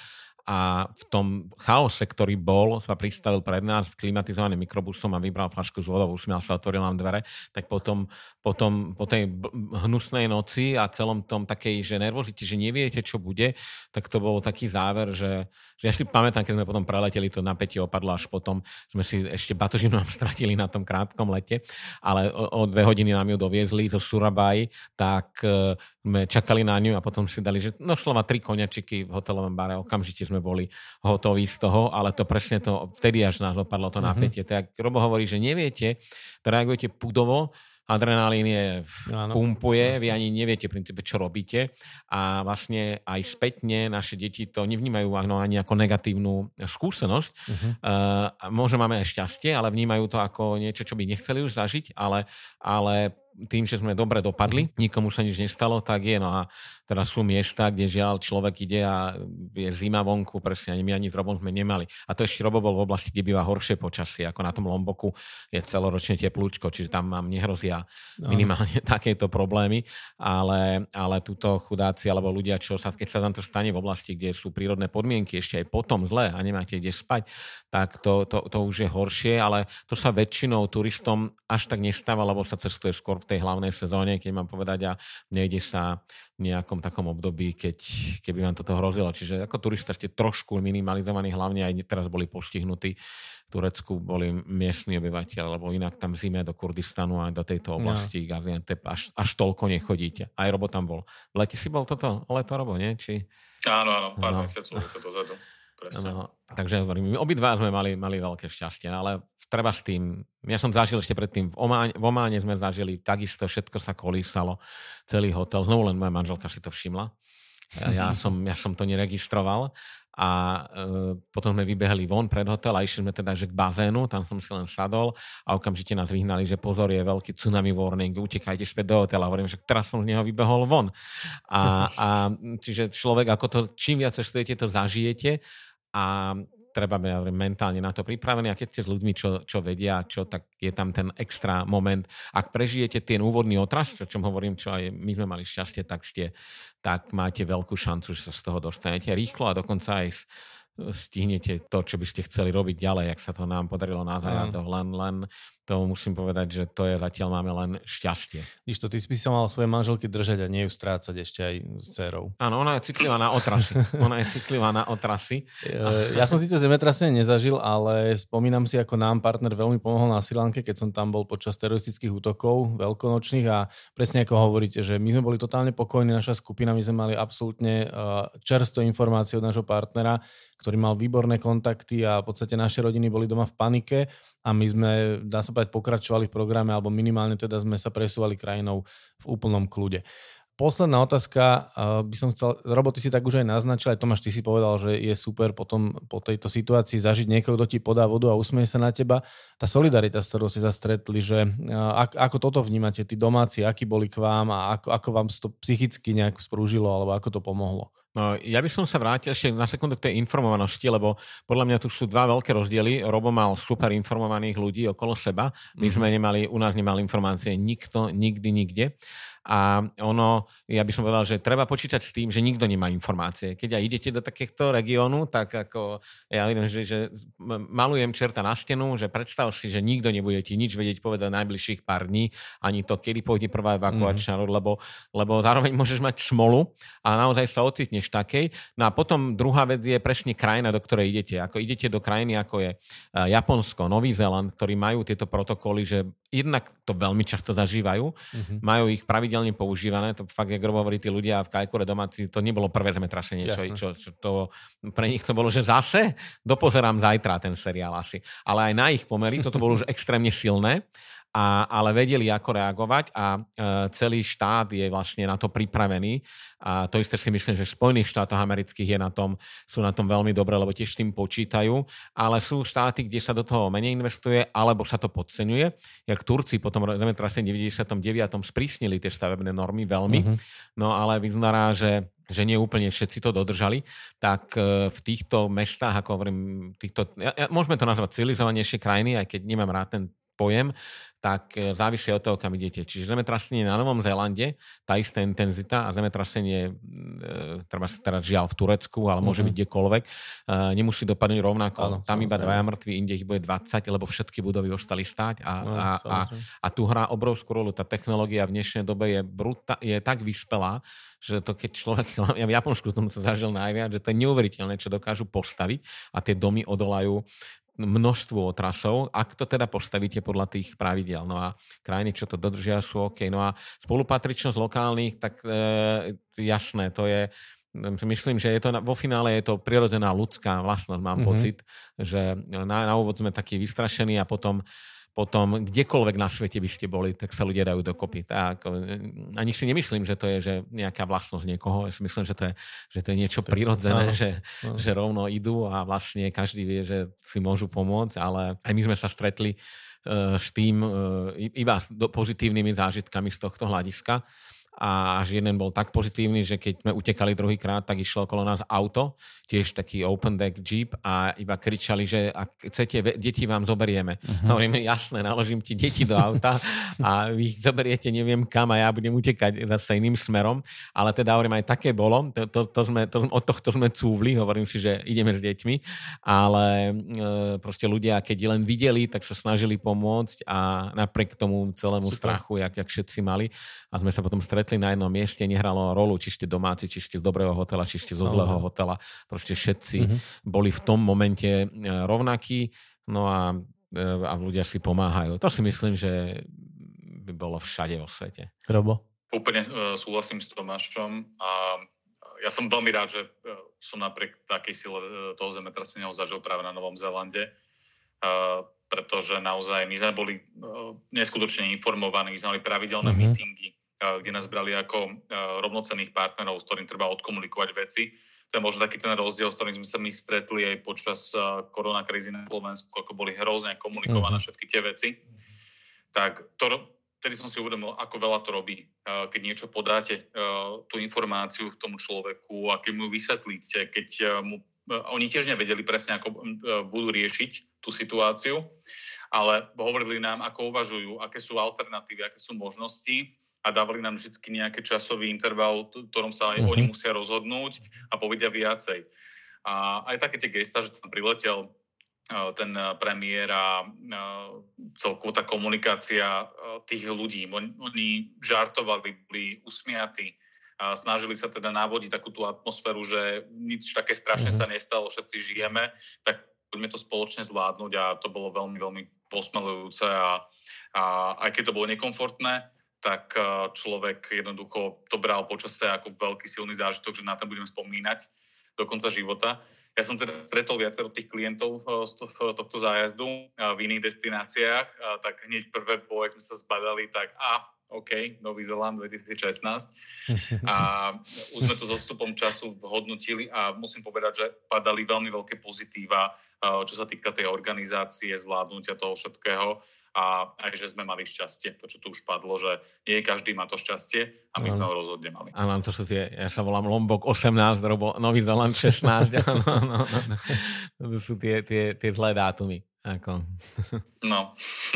[SPEAKER 2] a v tom chaose, ktorý bol, sa pristavil pred nás klimatizovaným mikrobusom a vybral flašku s vodou, usmial sa, otvoril nám dvere, tak potom, potom po tej hnusnej noci a celom tom takej, že nervozite, že neviete, čo bude, tak to bol taký záver, že, že ja si pamätám, keď sme potom preleteli, to napätie opadlo, až potom sme si ešte batožinu nám stratili na tom krátkom lete, ale o, o dve hodiny nám ju doviezli zo Surabaj, tak e, sme čakali na ňu a potom si dali, že no slova tri koniačiky v hotelovom bare, okamžite sme boli hotoví z toho, ale to presne to, vtedy až nás opadlo to mm-hmm. napätie. Tak Robo hovorí, že neviete, reagujete pudovo, adrenalín je Áno. pumpuje, vy ani neviete v princípe, čo robíte a vlastne aj spätne naše deti to nevnímajú ani ako negatívnu skúsenosť. Uh-huh. Uh, možno máme aj šťastie, ale vnímajú to ako niečo, čo by nechceli už zažiť, ale, ale tým, že sme dobre dopadli, nikomu sa nič nestalo, tak je. No a teraz sú miesta, kde žiaľ človek ide a je zima vonku, presne ani my ani s Robom sme nemali. A to ešte Robo bol v oblasti, kde býva horšie počasie, ako na tom Lomboku je celoročne teplúčko, čiže tam mám nehrozia minimálne no. (laughs) takéto problémy, ale, ale túto chudáci alebo ľudia, čo sa, keď sa tam to stane v oblasti, kde sú prírodné podmienky ešte aj potom zle a nemáte kde spať, tak to, to, to už je horšie, ale to sa väčšinou turistom až tak nestáva, lebo sa cestuje skôr v tej hlavnej sezóne, keď mám povedať, a nejde sa v nejakom takom období, keď, keby vám toto hrozilo. Čiže ako turista ste trošku minimalizovaní, hlavne aj teraz boli postihnutí v Turecku boli miestni obyvateľ, lebo inak tam zime do Kurdistanu a do tejto no. oblasti no. Gaziantep až, až toľko nechodíte. Aj Robo tam bol. V lete si bol toto leto, Robo, nie? Či...
[SPEAKER 3] Áno, áno, pár no. mesiacov dozadu. Presne.
[SPEAKER 2] No, takže hovorím, obidva sme mali, mali veľké šťastie, ale treba s tým, ja som zažil ešte predtým, v Ománe, v Ománe sme zažili takisto, všetko sa kolísalo, celý hotel, znovu len moja manželka si to všimla. Ja som, ja som to neregistroval a e, potom sme vybehli von pred hotel a išli sme teda že k bazénu, tam som si len sadol a okamžite nás vyhnali, že pozor, je veľký tsunami warning, utekajte späť do hotela. Hovorím, že teraz som z neho vybehol von. A, a čiže človek, ako to, čím viac cestujete, to zažijete a treba byť mentálne na to pripravený a keď ste s ľuďmi, čo, čo vedia, čo, tak je tam ten extra moment. Ak prežijete ten úvodný otras, o čom hovorím, čo aj my sme mali šťastie, tak, ste, tak máte veľkú šancu, že sa z toho dostanete rýchlo a dokonca aj stihnete to, čo by ste chceli robiť ďalej, ak sa to nám podarilo na zájazdoch. Mm. Len, len to musím povedať, že to je zatiaľ máme len šťastie.
[SPEAKER 4] Víš to, ty si sa mal svoje manželky držať a nie ju strácať ešte aj s dcerou.
[SPEAKER 2] Áno, ona je citlivá na otrasy. (laughs) ona je citlivá na otrasy.
[SPEAKER 4] Ja som síce zemetrasenie nezažil, ale spomínam si, ako nám partner veľmi pomohol na Silanke, keď som tam bol počas teroristických útokov veľkonočných a presne ako hovoríte, že my sme boli totálne pokojní, naša skupina, my sme mali absolútne eh, čerstvo informácie od nášho partnera, ktorý mal výborné kontakty a v podstate naše rodiny boli doma v panike a my sme, dá sa povedať, pokračovali v programe alebo minimálne teda sme sa presúvali krajinou v úplnom kľude. Posledná otázka, by som chcel, Robo, si tak už aj naznačil, aj Tomáš, ty si povedal, že je super potom po tejto situácii zažiť niekoho, kto ti podá vodu a usmieje sa na teba. Tá solidarita, s ktorou si sa stretli, že ako toto vnímate, tí domáci, akí boli k vám a ako, ako vám to psychicky nejak sprúžilo alebo ako to pomohlo?
[SPEAKER 2] No, ja by som sa vrátil ešte na sekundu k tej informovanosti, lebo podľa mňa tu sú dva veľké rozdiely. Robo mal super informovaných ľudí okolo seba. My mm-hmm. sme nemali, u nás nemali informácie nikto, nikdy, nikde. A ono, ja by som povedal, že treba počítať s tým, že nikto nemá informácie. Keď aj idete do takéhto regiónu, tak ako ja viem, že, že malujem čerta na stenu, že predstav si, že nikto nebude ti nič vedieť povedať najbližších pár dní, ani to, kedy pôjde prvá evakuačná mm. lebo, lebo zároveň môžeš mať smolu a naozaj sa ocitneš takej. No a potom druhá vec je presne krajina, do ktorej idete. Ako idete do krajiny, ako je eh, Japonsko, Nový Zéland, ktorí majú tieto protokoly, že jednak to veľmi často zažívajú, mm-hmm. majú ich pravidelne používané, to fakt, jak hovorí tí ľudia v Kajkure domáci, to nebolo prvé zemetrašenie, čo, čo, čo to, pre nich to bolo, že zase dopozerám zajtra ten seriál asi. Ale aj na ich pomery toto bolo už (laughs) extrémne silné a, ale vedeli, ako reagovať a e, celý štát je vlastne na to pripravený. A to isté si myslím, že v Spojených štátoch amerických je na tom, sú na tom veľmi dobre, lebo tiež s tým počítajú, ale sú štáty, kde sa do toho menej investuje, alebo sa to podceňuje. Jak Turci potom zemetrasení 99. sprísnili tie stavebné normy veľmi, mm-hmm. no ale vyzerá, že že nie úplne všetci to dodržali, tak e, v týchto mestách, ako hovorím, týchto, ja, ja, môžeme to nazvať civilizovanejšie krajiny, aj keď nemám rád ten pojem, tak e, závisí od toho, kam idete. Čiže zemetrasenie na Novom Zélande, tá istá intenzita a zemetrasenie, e, treba sa teraz žiaľ v Turecku, ale môže mm-hmm. byť kdekoľvek, e, nemusí dopadnúť rovnako. Áno, Tam iba dvaja mŕtvi, inde ich bude 20, lebo všetky budovy ostali stáť a, no, a, a, a tu hrá obrovskú rolu. Tá technológia v dnešnej dobe je, bruta, je tak vyspelá, že to keď človek, (laughs) ja v Japonsku som sa zažil najviac, že to je neuveriteľné, čo dokážu postaviť a tie domy odolajú množstvo otrasov, ak to teda postavíte podľa tých pravidel. No a krajiny, čo to dodržia, sú OK. No a spolupatričnosť lokálnych, tak e, jasné, to je Myslím, že je to, vo finále je to prirodzená ľudská vlastnosť, mám mm-hmm. pocit, že na, na úvod sme takí vystrašení a potom potom kdekoľvek na svete by ste boli, tak sa ľudia dajú dokopy. Tak, ani si nemyslím, že to je že nejaká vlastnosť niekoho. Ja si myslím, že to je, že to je niečo prirodzené, že, že rovno idú a vlastne každý vie, že si môžu pomôcť, ale aj my sme sa stretli uh, s tým uh, iba pozitívnymi zážitkami z tohto hľadiska a až jeden bol tak pozitívny, že keď sme utekali druhýkrát, tak išlo okolo nás auto, tiež taký open deck jeep a iba kričali, že ak chcete, deti vám zoberieme. Uh-huh. Hovoríme, jasné, naložím ti deti do auta a vy ich zoberiete neviem kam a ja budem utekať zase iným smerom. Ale teda hovorím, aj také bolo, to, to, to sme, to, od tohto sme cúvli, hovorím si, že ideme s deťmi, ale e, proste ľudia, keď len videli, tak sa snažili pomôcť a napriek tomu celému Super. strachu, jak, jak všetci mali a sme sa potom stretli stretli na jednom mieste, nehralo rolu, či ste domáci, či ste z dobrého hotela, či ste zo zlého hotela. Proste všetci mm-hmm. boli v tom momente e, rovnakí, no a, e, a ľudia si pomáhajú. To si myslím, že by bolo všade vo svete.
[SPEAKER 4] Robo?
[SPEAKER 3] Úplne uh, súhlasím s Tomášom a ja som veľmi rád, že som napriek takej sile toho zemetrasenia zažil práve na Novom Zélande, uh, pretože naozaj my sme boli neskutočne informovaní, my sme mali pravidelné mm-hmm. meetingy, kde nás brali ako rovnocenných partnerov, s ktorým treba odkomunikovať veci. To je možno taký ten rozdiel, s ktorým sme sa my stretli aj počas koronakrízy na Slovensku, ako boli hrozne komunikované mhm. všetky tie veci. Tak to, vtedy som si uvedomil, ako veľa to robí, keď niečo podáte, tú informáciu k tomu človeku a keď mu vysvetlíte, keď mu, oni tiež nevedeli presne, ako budú riešiť tú situáciu, ale hovorili nám, ako uvažujú, aké sú alternatívy, aké sú možnosti a dávali nám vždy nejaký časový interval, v ktorom sa aj uh-huh. oni musia rozhodnúť a povedia viacej. A aj také tie gesta, že tam priletel ten premiér a celkovo tá komunikácia tých ľudí. Oni žartovali, boli usmiatí, a snažili sa teda návodiť takú tú atmosféru, že nič také strašne uh-huh. sa nestalo, všetci žijeme, tak poďme to spoločne zvládnuť a to bolo veľmi, veľmi posmelujúce a, a aj keď to bolo nekomfortné, tak eh, človek jednoducho to bral počasie ako veľký silný zážitok, že na to budeme spomínať do konca života. Ja som teda stretol viacero tých klientov eh, z tohto zájazdu eh, v iných destináciách, tak hneď prvé boj sme sa zbadali, tak a OK, Nový Zeland 2016. A už sme to so stupom času hodnotili a musím povedať, že padali veľmi veľké pozitíva, čo sa týka tej organizácie, zvládnutia toho všetkého a aj, že sme mali šťastie, to, čo tu už padlo, že nie každý má to šťastie a my sme ho rozhodne mali.
[SPEAKER 2] Áno, to sú tie, ja sa volám Lombok 18, Robo, Nový Zeland 16, (laughs) áno, no, no, no. to sú tie, tie, tie zlé dátumy. Ako.
[SPEAKER 3] No.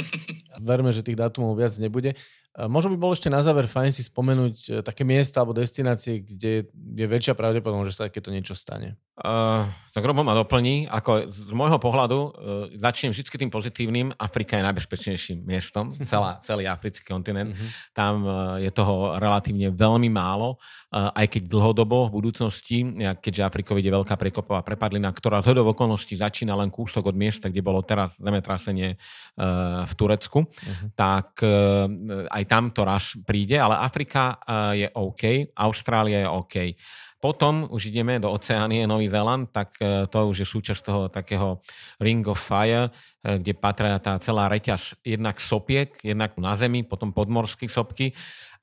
[SPEAKER 3] (laughs)
[SPEAKER 4] Verme, že tých dátumov viac nebude. Možno by bolo ešte na záver fajn si spomenúť e, také miesta alebo destinácie, kde je väčšia pravdepodobnosť, že sa takéto niečo stane.
[SPEAKER 2] Uh, tak Robo ma doplní. Ako z môjho pohľadu uh, začnem vždy tým pozitívnym. Afrika je najbezpečnejším miestom, celá, celý africký kontinent. Uh-huh. Tam uh, je toho relatívne veľmi málo, uh, aj keď dlhodobo v budúcnosti, keďže Afrikovi ide veľká prekopová prepadlina, ktorá z hodov okolností začína len kúsok od miesta, kde bolo teraz zemetrasenie uh, v Turecku, uh-huh. tak uh, aj tam to raz príde, ale Afrika uh, je OK, Austrália je OK. Potom už ideme do Oceánie, Nový Zéland, tak e, to už je súčasť toho takého Ring of Fire, e, kde patria tá celá reťaz jednak sopiek, jednak na zemi, potom podmorské sopky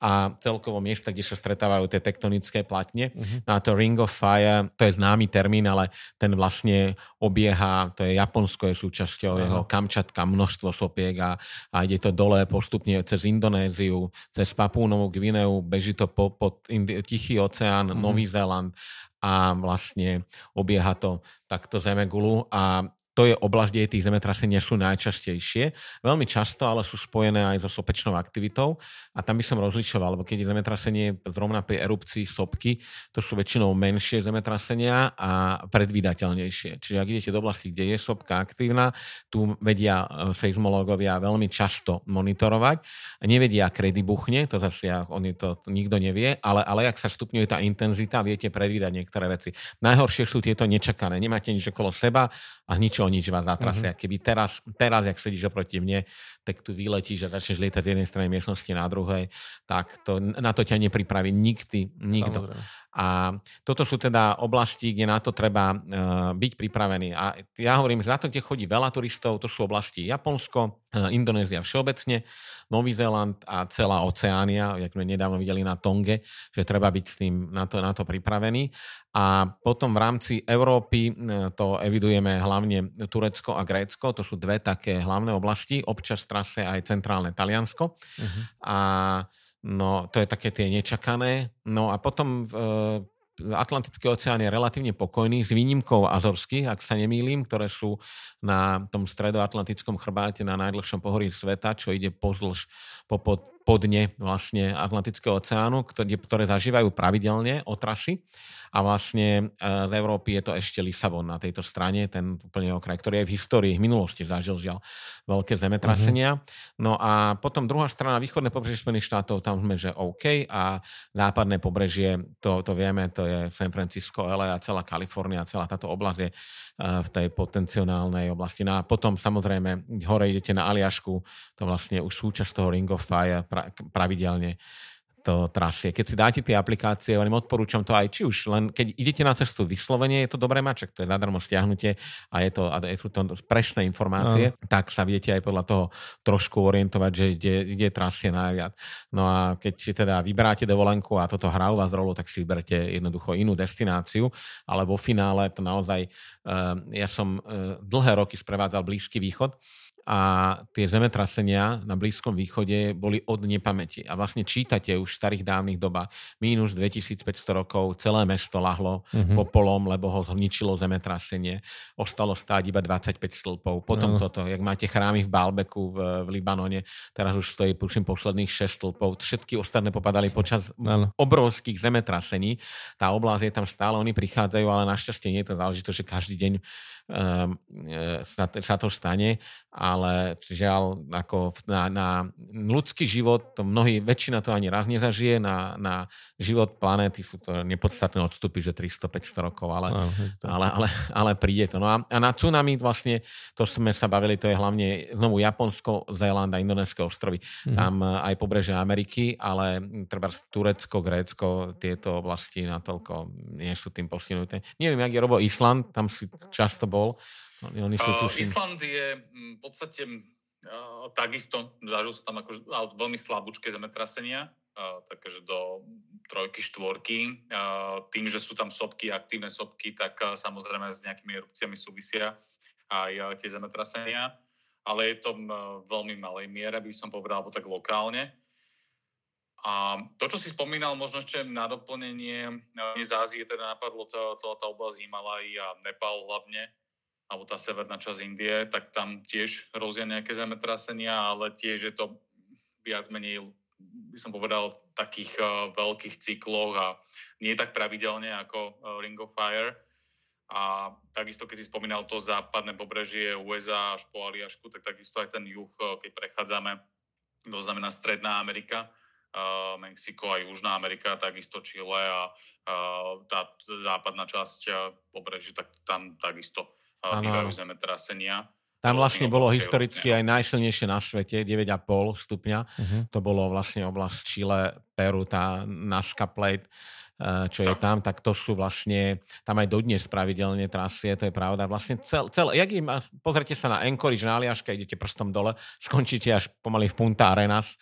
[SPEAKER 2] a celkovo miesta, kde sa stretávajú tie tektonické platne. Uh-huh. No a to Ring of Fire, to je známy termín, ale ten vlastne obieha, to je Japonsko je súčasťou uh-huh. jeho Kamčatka, množstvo sopiek a, a ide to dole postupne cez Indonéziu, cez Papúnovú Gvineu, beží to po, po Tichý oceán, uh-huh. Nový Zéland a vlastne obieha to takto Zemegulu a to je oblasť, kde tých zemetrasenia sú najčastejšie. Veľmi často ale sú spojené aj so sopečnou aktivitou a tam by som rozlišoval, lebo keď je zemetrasenie zrovna pri erupcii sopky, to sú väčšinou menšie zemetrasenia a predvídateľnejšie. Čiže ak idete do oblasti, kde je sopka aktívna, tu vedia e, seizmológovia veľmi často monitorovať. Nevedia, kedy buchne, to zase oni to, to nikto nevie, ale, ale ak sa stupňuje tá intenzita, viete predvídať niektoré veci. Najhoršie sú tieto nečakané. Nemáte nič okolo seba a nič o nič vás zatrasia. Mm-hmm. Keby teraz, teraz, ak sedíš oproti mne, tak tu vyletíš a začneš lietať z jednej strany miestnosti na druhej, tak to, na to ťa nepripraví nikdy, nikto. Samozrejme. A toto sú teda oblasti, kde na to treba uh, byť pripravený. A ja hovorím, že na to, kde chodí veľa turistov, to sú oblasti Japonsko, Indonézia všeobecne, Nový Zéland a celá Oceánia, jak sme nedávno videli na Tonge, že treba byť s tým na to, na to pripravený. A potom v rámci Európy uh, to evidujeme hlavne Turecko a Grécko, to sú dve také hlavné oblasti, občas trase aj centrálne Taliansko. Uh-huh. A No, to je také tie nečakané. No a potom e, Atlantický oceán je relatívne pokojný, s výnimkou Azorských, ak sa nemýlim, ktoré sú na tom stredoatlantickom chrbáte na najdlhšom pohorí sveta, čo ide pozdĺž po, po, po dne vlastne Atlantického oceánu, ktoré, ktoré zažívajú pravidelne otrasy a vlastne e, z Európy je to ešte Lisabon na tejto strane, ten úplne okraj, ktorý aj v histórii, v minulosti zažil žiaľ veľké zemetrasenia. Mm-hmm. No a potom druhá strana, východné pobrežie Spojených štátov, tam sme, že OK a západné pobrežie, to, to vieme, to je San Francisco, LA a celá Kalifornia, celá táto oblasť je e, v tej potenciálnej oblasti. No a potom samozrejme hore idete na Aliašku, to vlastne už súčasť toho Ring of Fire pra, pravidelne to trasie. Keď si dáte tie aplikácie, hovorím, odporúčam to aj, či už len keď idete na cestu vyslovene, je to dobré mať, to je zadarmo stiahnutie a je to, a sú to presné informácie, no. tak sa viete aj podľa toho trošku orientovať, že kde, kde trasie najviac. No a keď si teda vyberáte dovolenku a toto hrá u vás rolu, tak si vyberte jednoducho inú destináciu, ale vo finále to naozaj, uh, ja som uh, dlhé roky sprevádzal Blízky východ, a tie zemetrasenia na Blízkom východe boli od nepamäti. A vlastne čítate už v starých dávnych dobách minus 2500 rokov, celé mesto lahlo mm-hmm. popolom, lebo ho zničilo zemetrasenie. Ostalo stáť iba 25 stĺpov. Potom no. toto, jak máte chrámy v Bálbeku v, v Libanone, teraz už stojí prosím posledných 6 stĺpov. Všetky ostatné popadali počas no. obrovských zemetrasení. Tá oblasť je tam stále, oni prichádzajú, ale našťastie nie je to záležitosť, že každý deň um, sa, sa to stane ale žiaľ, ako na, na ľudský život, to mnohí, väčšina to ani raz nezažije, na, na život planéty sú to nepodstatné odstupy, že 300-500 rokov, ale, no, ale, ale, ale príde to. No a, a na tsunami vlastne, to sme sa bavili, to je hlavne znovu Japonsko, Zéland a Indonéske ostrovy. Mm-hmm. Tam eh, aj pobreže Ameriky, ale treba Turecko, Grécko, tieto oblasti natoľko nie sú tým postihnuté. Neviem, jak je Robo Island, tam si často bol,
[SPEAKER 3] oni, oni sú, tuším... Island je mm, v podstate uh, takisto, zažil som tam ako, ale veľmi slabúčke zemetrasenia, uh, takže do trojky, štvorky. Uh, tým, že sú tam sopky, aktívne sopky, tak uh, samozrejme s nejakými erupciami súvisia aj uh, tie zemetrasenia, ale je to uh, veľmi malej miere, by som povedal, alebo tak lokálne. A to, čo si spomínal, možno ešte na doplnenie, z Ázie teda napadlo celá, celá tá oblasť Himalají a Nepal hlavne, alebo tá severná časť Indie, tak tam tiež hrozia nejaké zemetrasenia, ale tiež je to viac menej, by som povedal, v takých uh, veľkých cykloch a nie tak pravidelne ako uh, Ring of Fire. A takisto, keď si spomínal to západné pobrežie USA až po Aliašku, tak takisto aj ten juh, uh, keď prechádzame, to znamená Stredná Amerika, uh, Mexiko a Južná Amerika, takisto Chile a uh, tá západná časť pobrežia, tak tam takisto bývajú zemetrasenia.
[SPEAKER 2] Tam vlastne bolo historicky aj najsilnejšie na svete, 9,5 stupňa. Uh-huh. To bolo vlastne oblasť Chile, Peru, tá Nazca Plate, eh, čo je tam, tak to sú vlastne, tam aj dodnes pravidelne trasie, to je pravda. Vlastne cel, cel jak im, pozrite sa na Anchorage, na Aliaške, idete prstom dole, skončíte až pomaly v Punta Arenas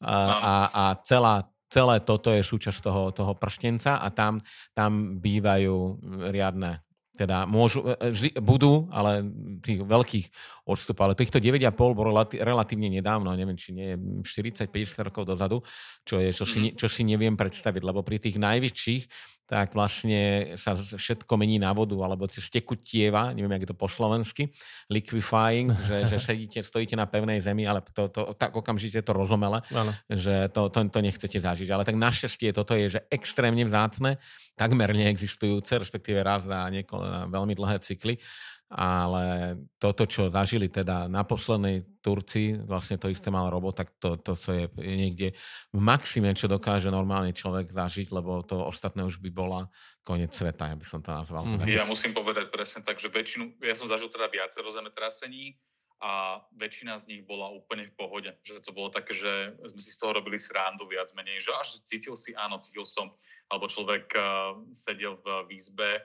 [SPEAKER 2] a, eh, a, a celá celé toto je súčasť toho, toho prštenca a tam, tam bývajú riadne Teda môžu, e, e, vždy, budú, ale tých veľkých odstupov. Ale týchto 9,5 bolo relatívne nedávno, neviem, či nie 40-50 rokov dozadu, čo, je, čo, si, mhm. čo si neviem predstaviť, lebo pri tých najväčších tak vlastne sa všetko mení na vodu, alebo stekutieva, neviem, jak je to po slovensky, liquefying, že, že (laughs) sedíte, stojíte na pevnej zemi, ale to, to, tak okamžite to rozomele, ano. že to, to, to nechcete zažiť. Ale tak našťastie toto je, že extrémne vzácne, takmer neexistujúce, respektíve raz za niekoľko veľmi dlhé cykly ale toto, čo zažili teda na poslednej Turci, vlastne to isté mal robot, tak to, to, to je niekde v maxime, čo dokáže normálny človek zažiť, lebo to ostatné už by bola koniec sveta, ja by som to nazval.
[SPEAKER 3] Mm. Ja musím povedať presne tak, že väčšinu, ja som zažil teda viacero zemetrasení a väčšina z nich bola úplne v pohode. Že to bolo také, že sme si z toho robili srandu viac menej, že až cítil si, áno, cítil som, alebo človek uh, sedel v výzbe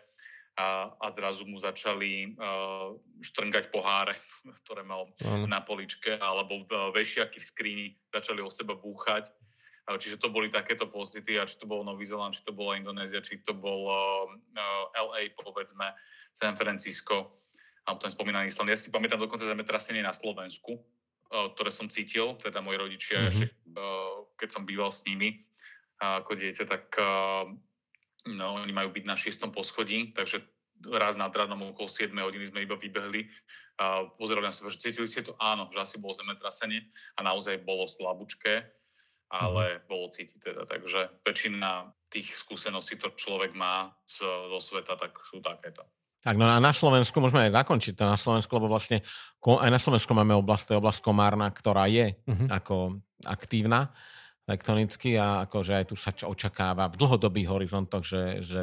[SPEAKER 3] a, a zrazu mu začali uh, štrngať poháre, (laughs) ktoré mal ano. na poličke, alebo vešiaky v skrini začali o seba búchať. Uh, čiže to boli takéto pocity, a či to bol Nový Zeland, či to bola Indonézia, či to bol uh, LA, povedzme, San Francisco, alebo ten spomínaný Island. Ja si pamätám dokonca zemetrasenie na Slovensku, uh, ktoré som cítil, teda moji rodičia, mm-hmm. že, uh, keď som býval s nimi uh, ako dieťa, tak uh, No, oni majú byť na šiestom poschodí, takže raz nad ránom okolo 7 hodiny sme iba vybehli a pozerali na seba, že cítili ste to? Áno, že asi bolo zemetrasenie a naozaj bolo slabúčké, ale mm. bolo cítiť teda. Takže väčšina tých skúseností, to človek má z, zo sveta, tak sú takéto.
[SPEAKER 2] Tak no a na Slovensku môžeme aj zakončiť to na Slovensku, lebo vlastne aj na Slovensku máme oblasť, to je oblasť Komárna, ktorá je mm-hmm. ako aktívna tektonicky a akože aj tu sa očakáva v dlhodobých horizontoch, že, že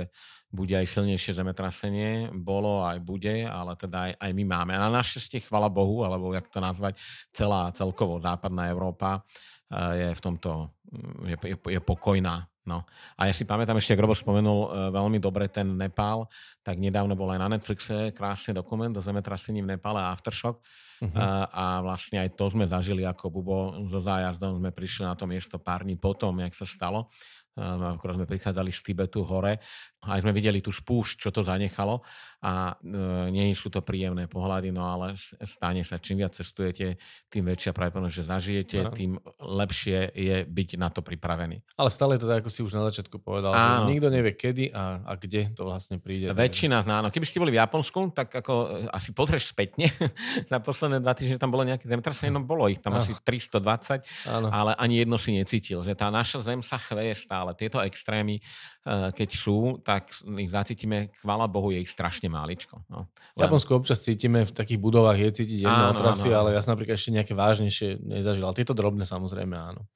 [SPEAKER 2] bude aj silnejšie zemetrasenie, bolo aj bude, ale teda aj, aj my máme. A na našťastie, chvala Bohu, alebo jak to nazvať, celá celkovo západná Európa eh, je v tomto mm, je, je, je pokojná. No. A ja si pamätám, ešte, ak Robo spomenul uh, veľmi dobre ten Nepál, tak nedávno bol aj na Netflixe krásny dokument o zemetrasení v Nepále Aftershock, Uh-huh. A, a vlastne aj to sme zažili ako Bubo so zájazdom. Sme prišli na to miesto pár dní potom, jak sa stalo. Akorát sme prichádzali z Tibetu hore aj sme videli tú spúšť, čo to zanechalo a e, nie sú to príjemné pohľady, no ale stane sa, čím viac cestujete, tým väčšia pravdepodobnosť, že zažijete, no. tým lepšie je byť na to pripravený.
[SPEAKER 4] Ale stále je to tak, ako si už na začiatku povedal, áno. nikto nevie kedy a, a kde to vlastne príde.
[SPEAKER 2] Väčšina, áno. Keby ste boli v Japonsku, tak ako e, asi potreš spätne. (laughs) za posledné dva týždne tam bolo nejaké zemetrasenie, no bolo ich tam áno. asi 320, áno. ale ani jedno si necítil, že tá naša zem sa chveje stále. Tieto extrémy, e, keď sú, tak ich zacítime, chvála Bohu, je ich strašne máličko. No.
[SPEAKER 4] V Japonsku občas cítime, v takých budovách je cítiť jedno otrasy, ale ja som napríklad ešte nejaké vážnejšie nezažil. Ale tieto drobné samozrejme áno.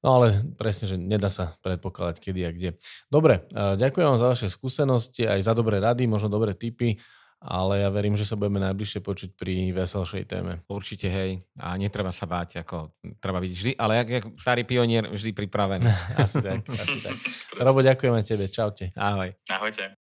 [SPEAKER 4] No ale presne, že nedá sa predpokladať kedy a kde. Dobre, ďakujem vám za vaše skúsenosti, aj za dobré rady, možno dobré tipy ale ja verím, že sa budeme najbližšie počuť pri veselšej téme.
[SPEAKER 2] Určite, hej. A netreba sa báť, ako treba byť vždy, ale jak, jak starý pionier, vždy pripravený. (laughs)
[SPEAKER 4] asi tak, asi tak. Robo, ďakujem aj tebe. Čaute.
[SPEAKER 2] Ahoj.
[SPEAKER 3] Ahojte.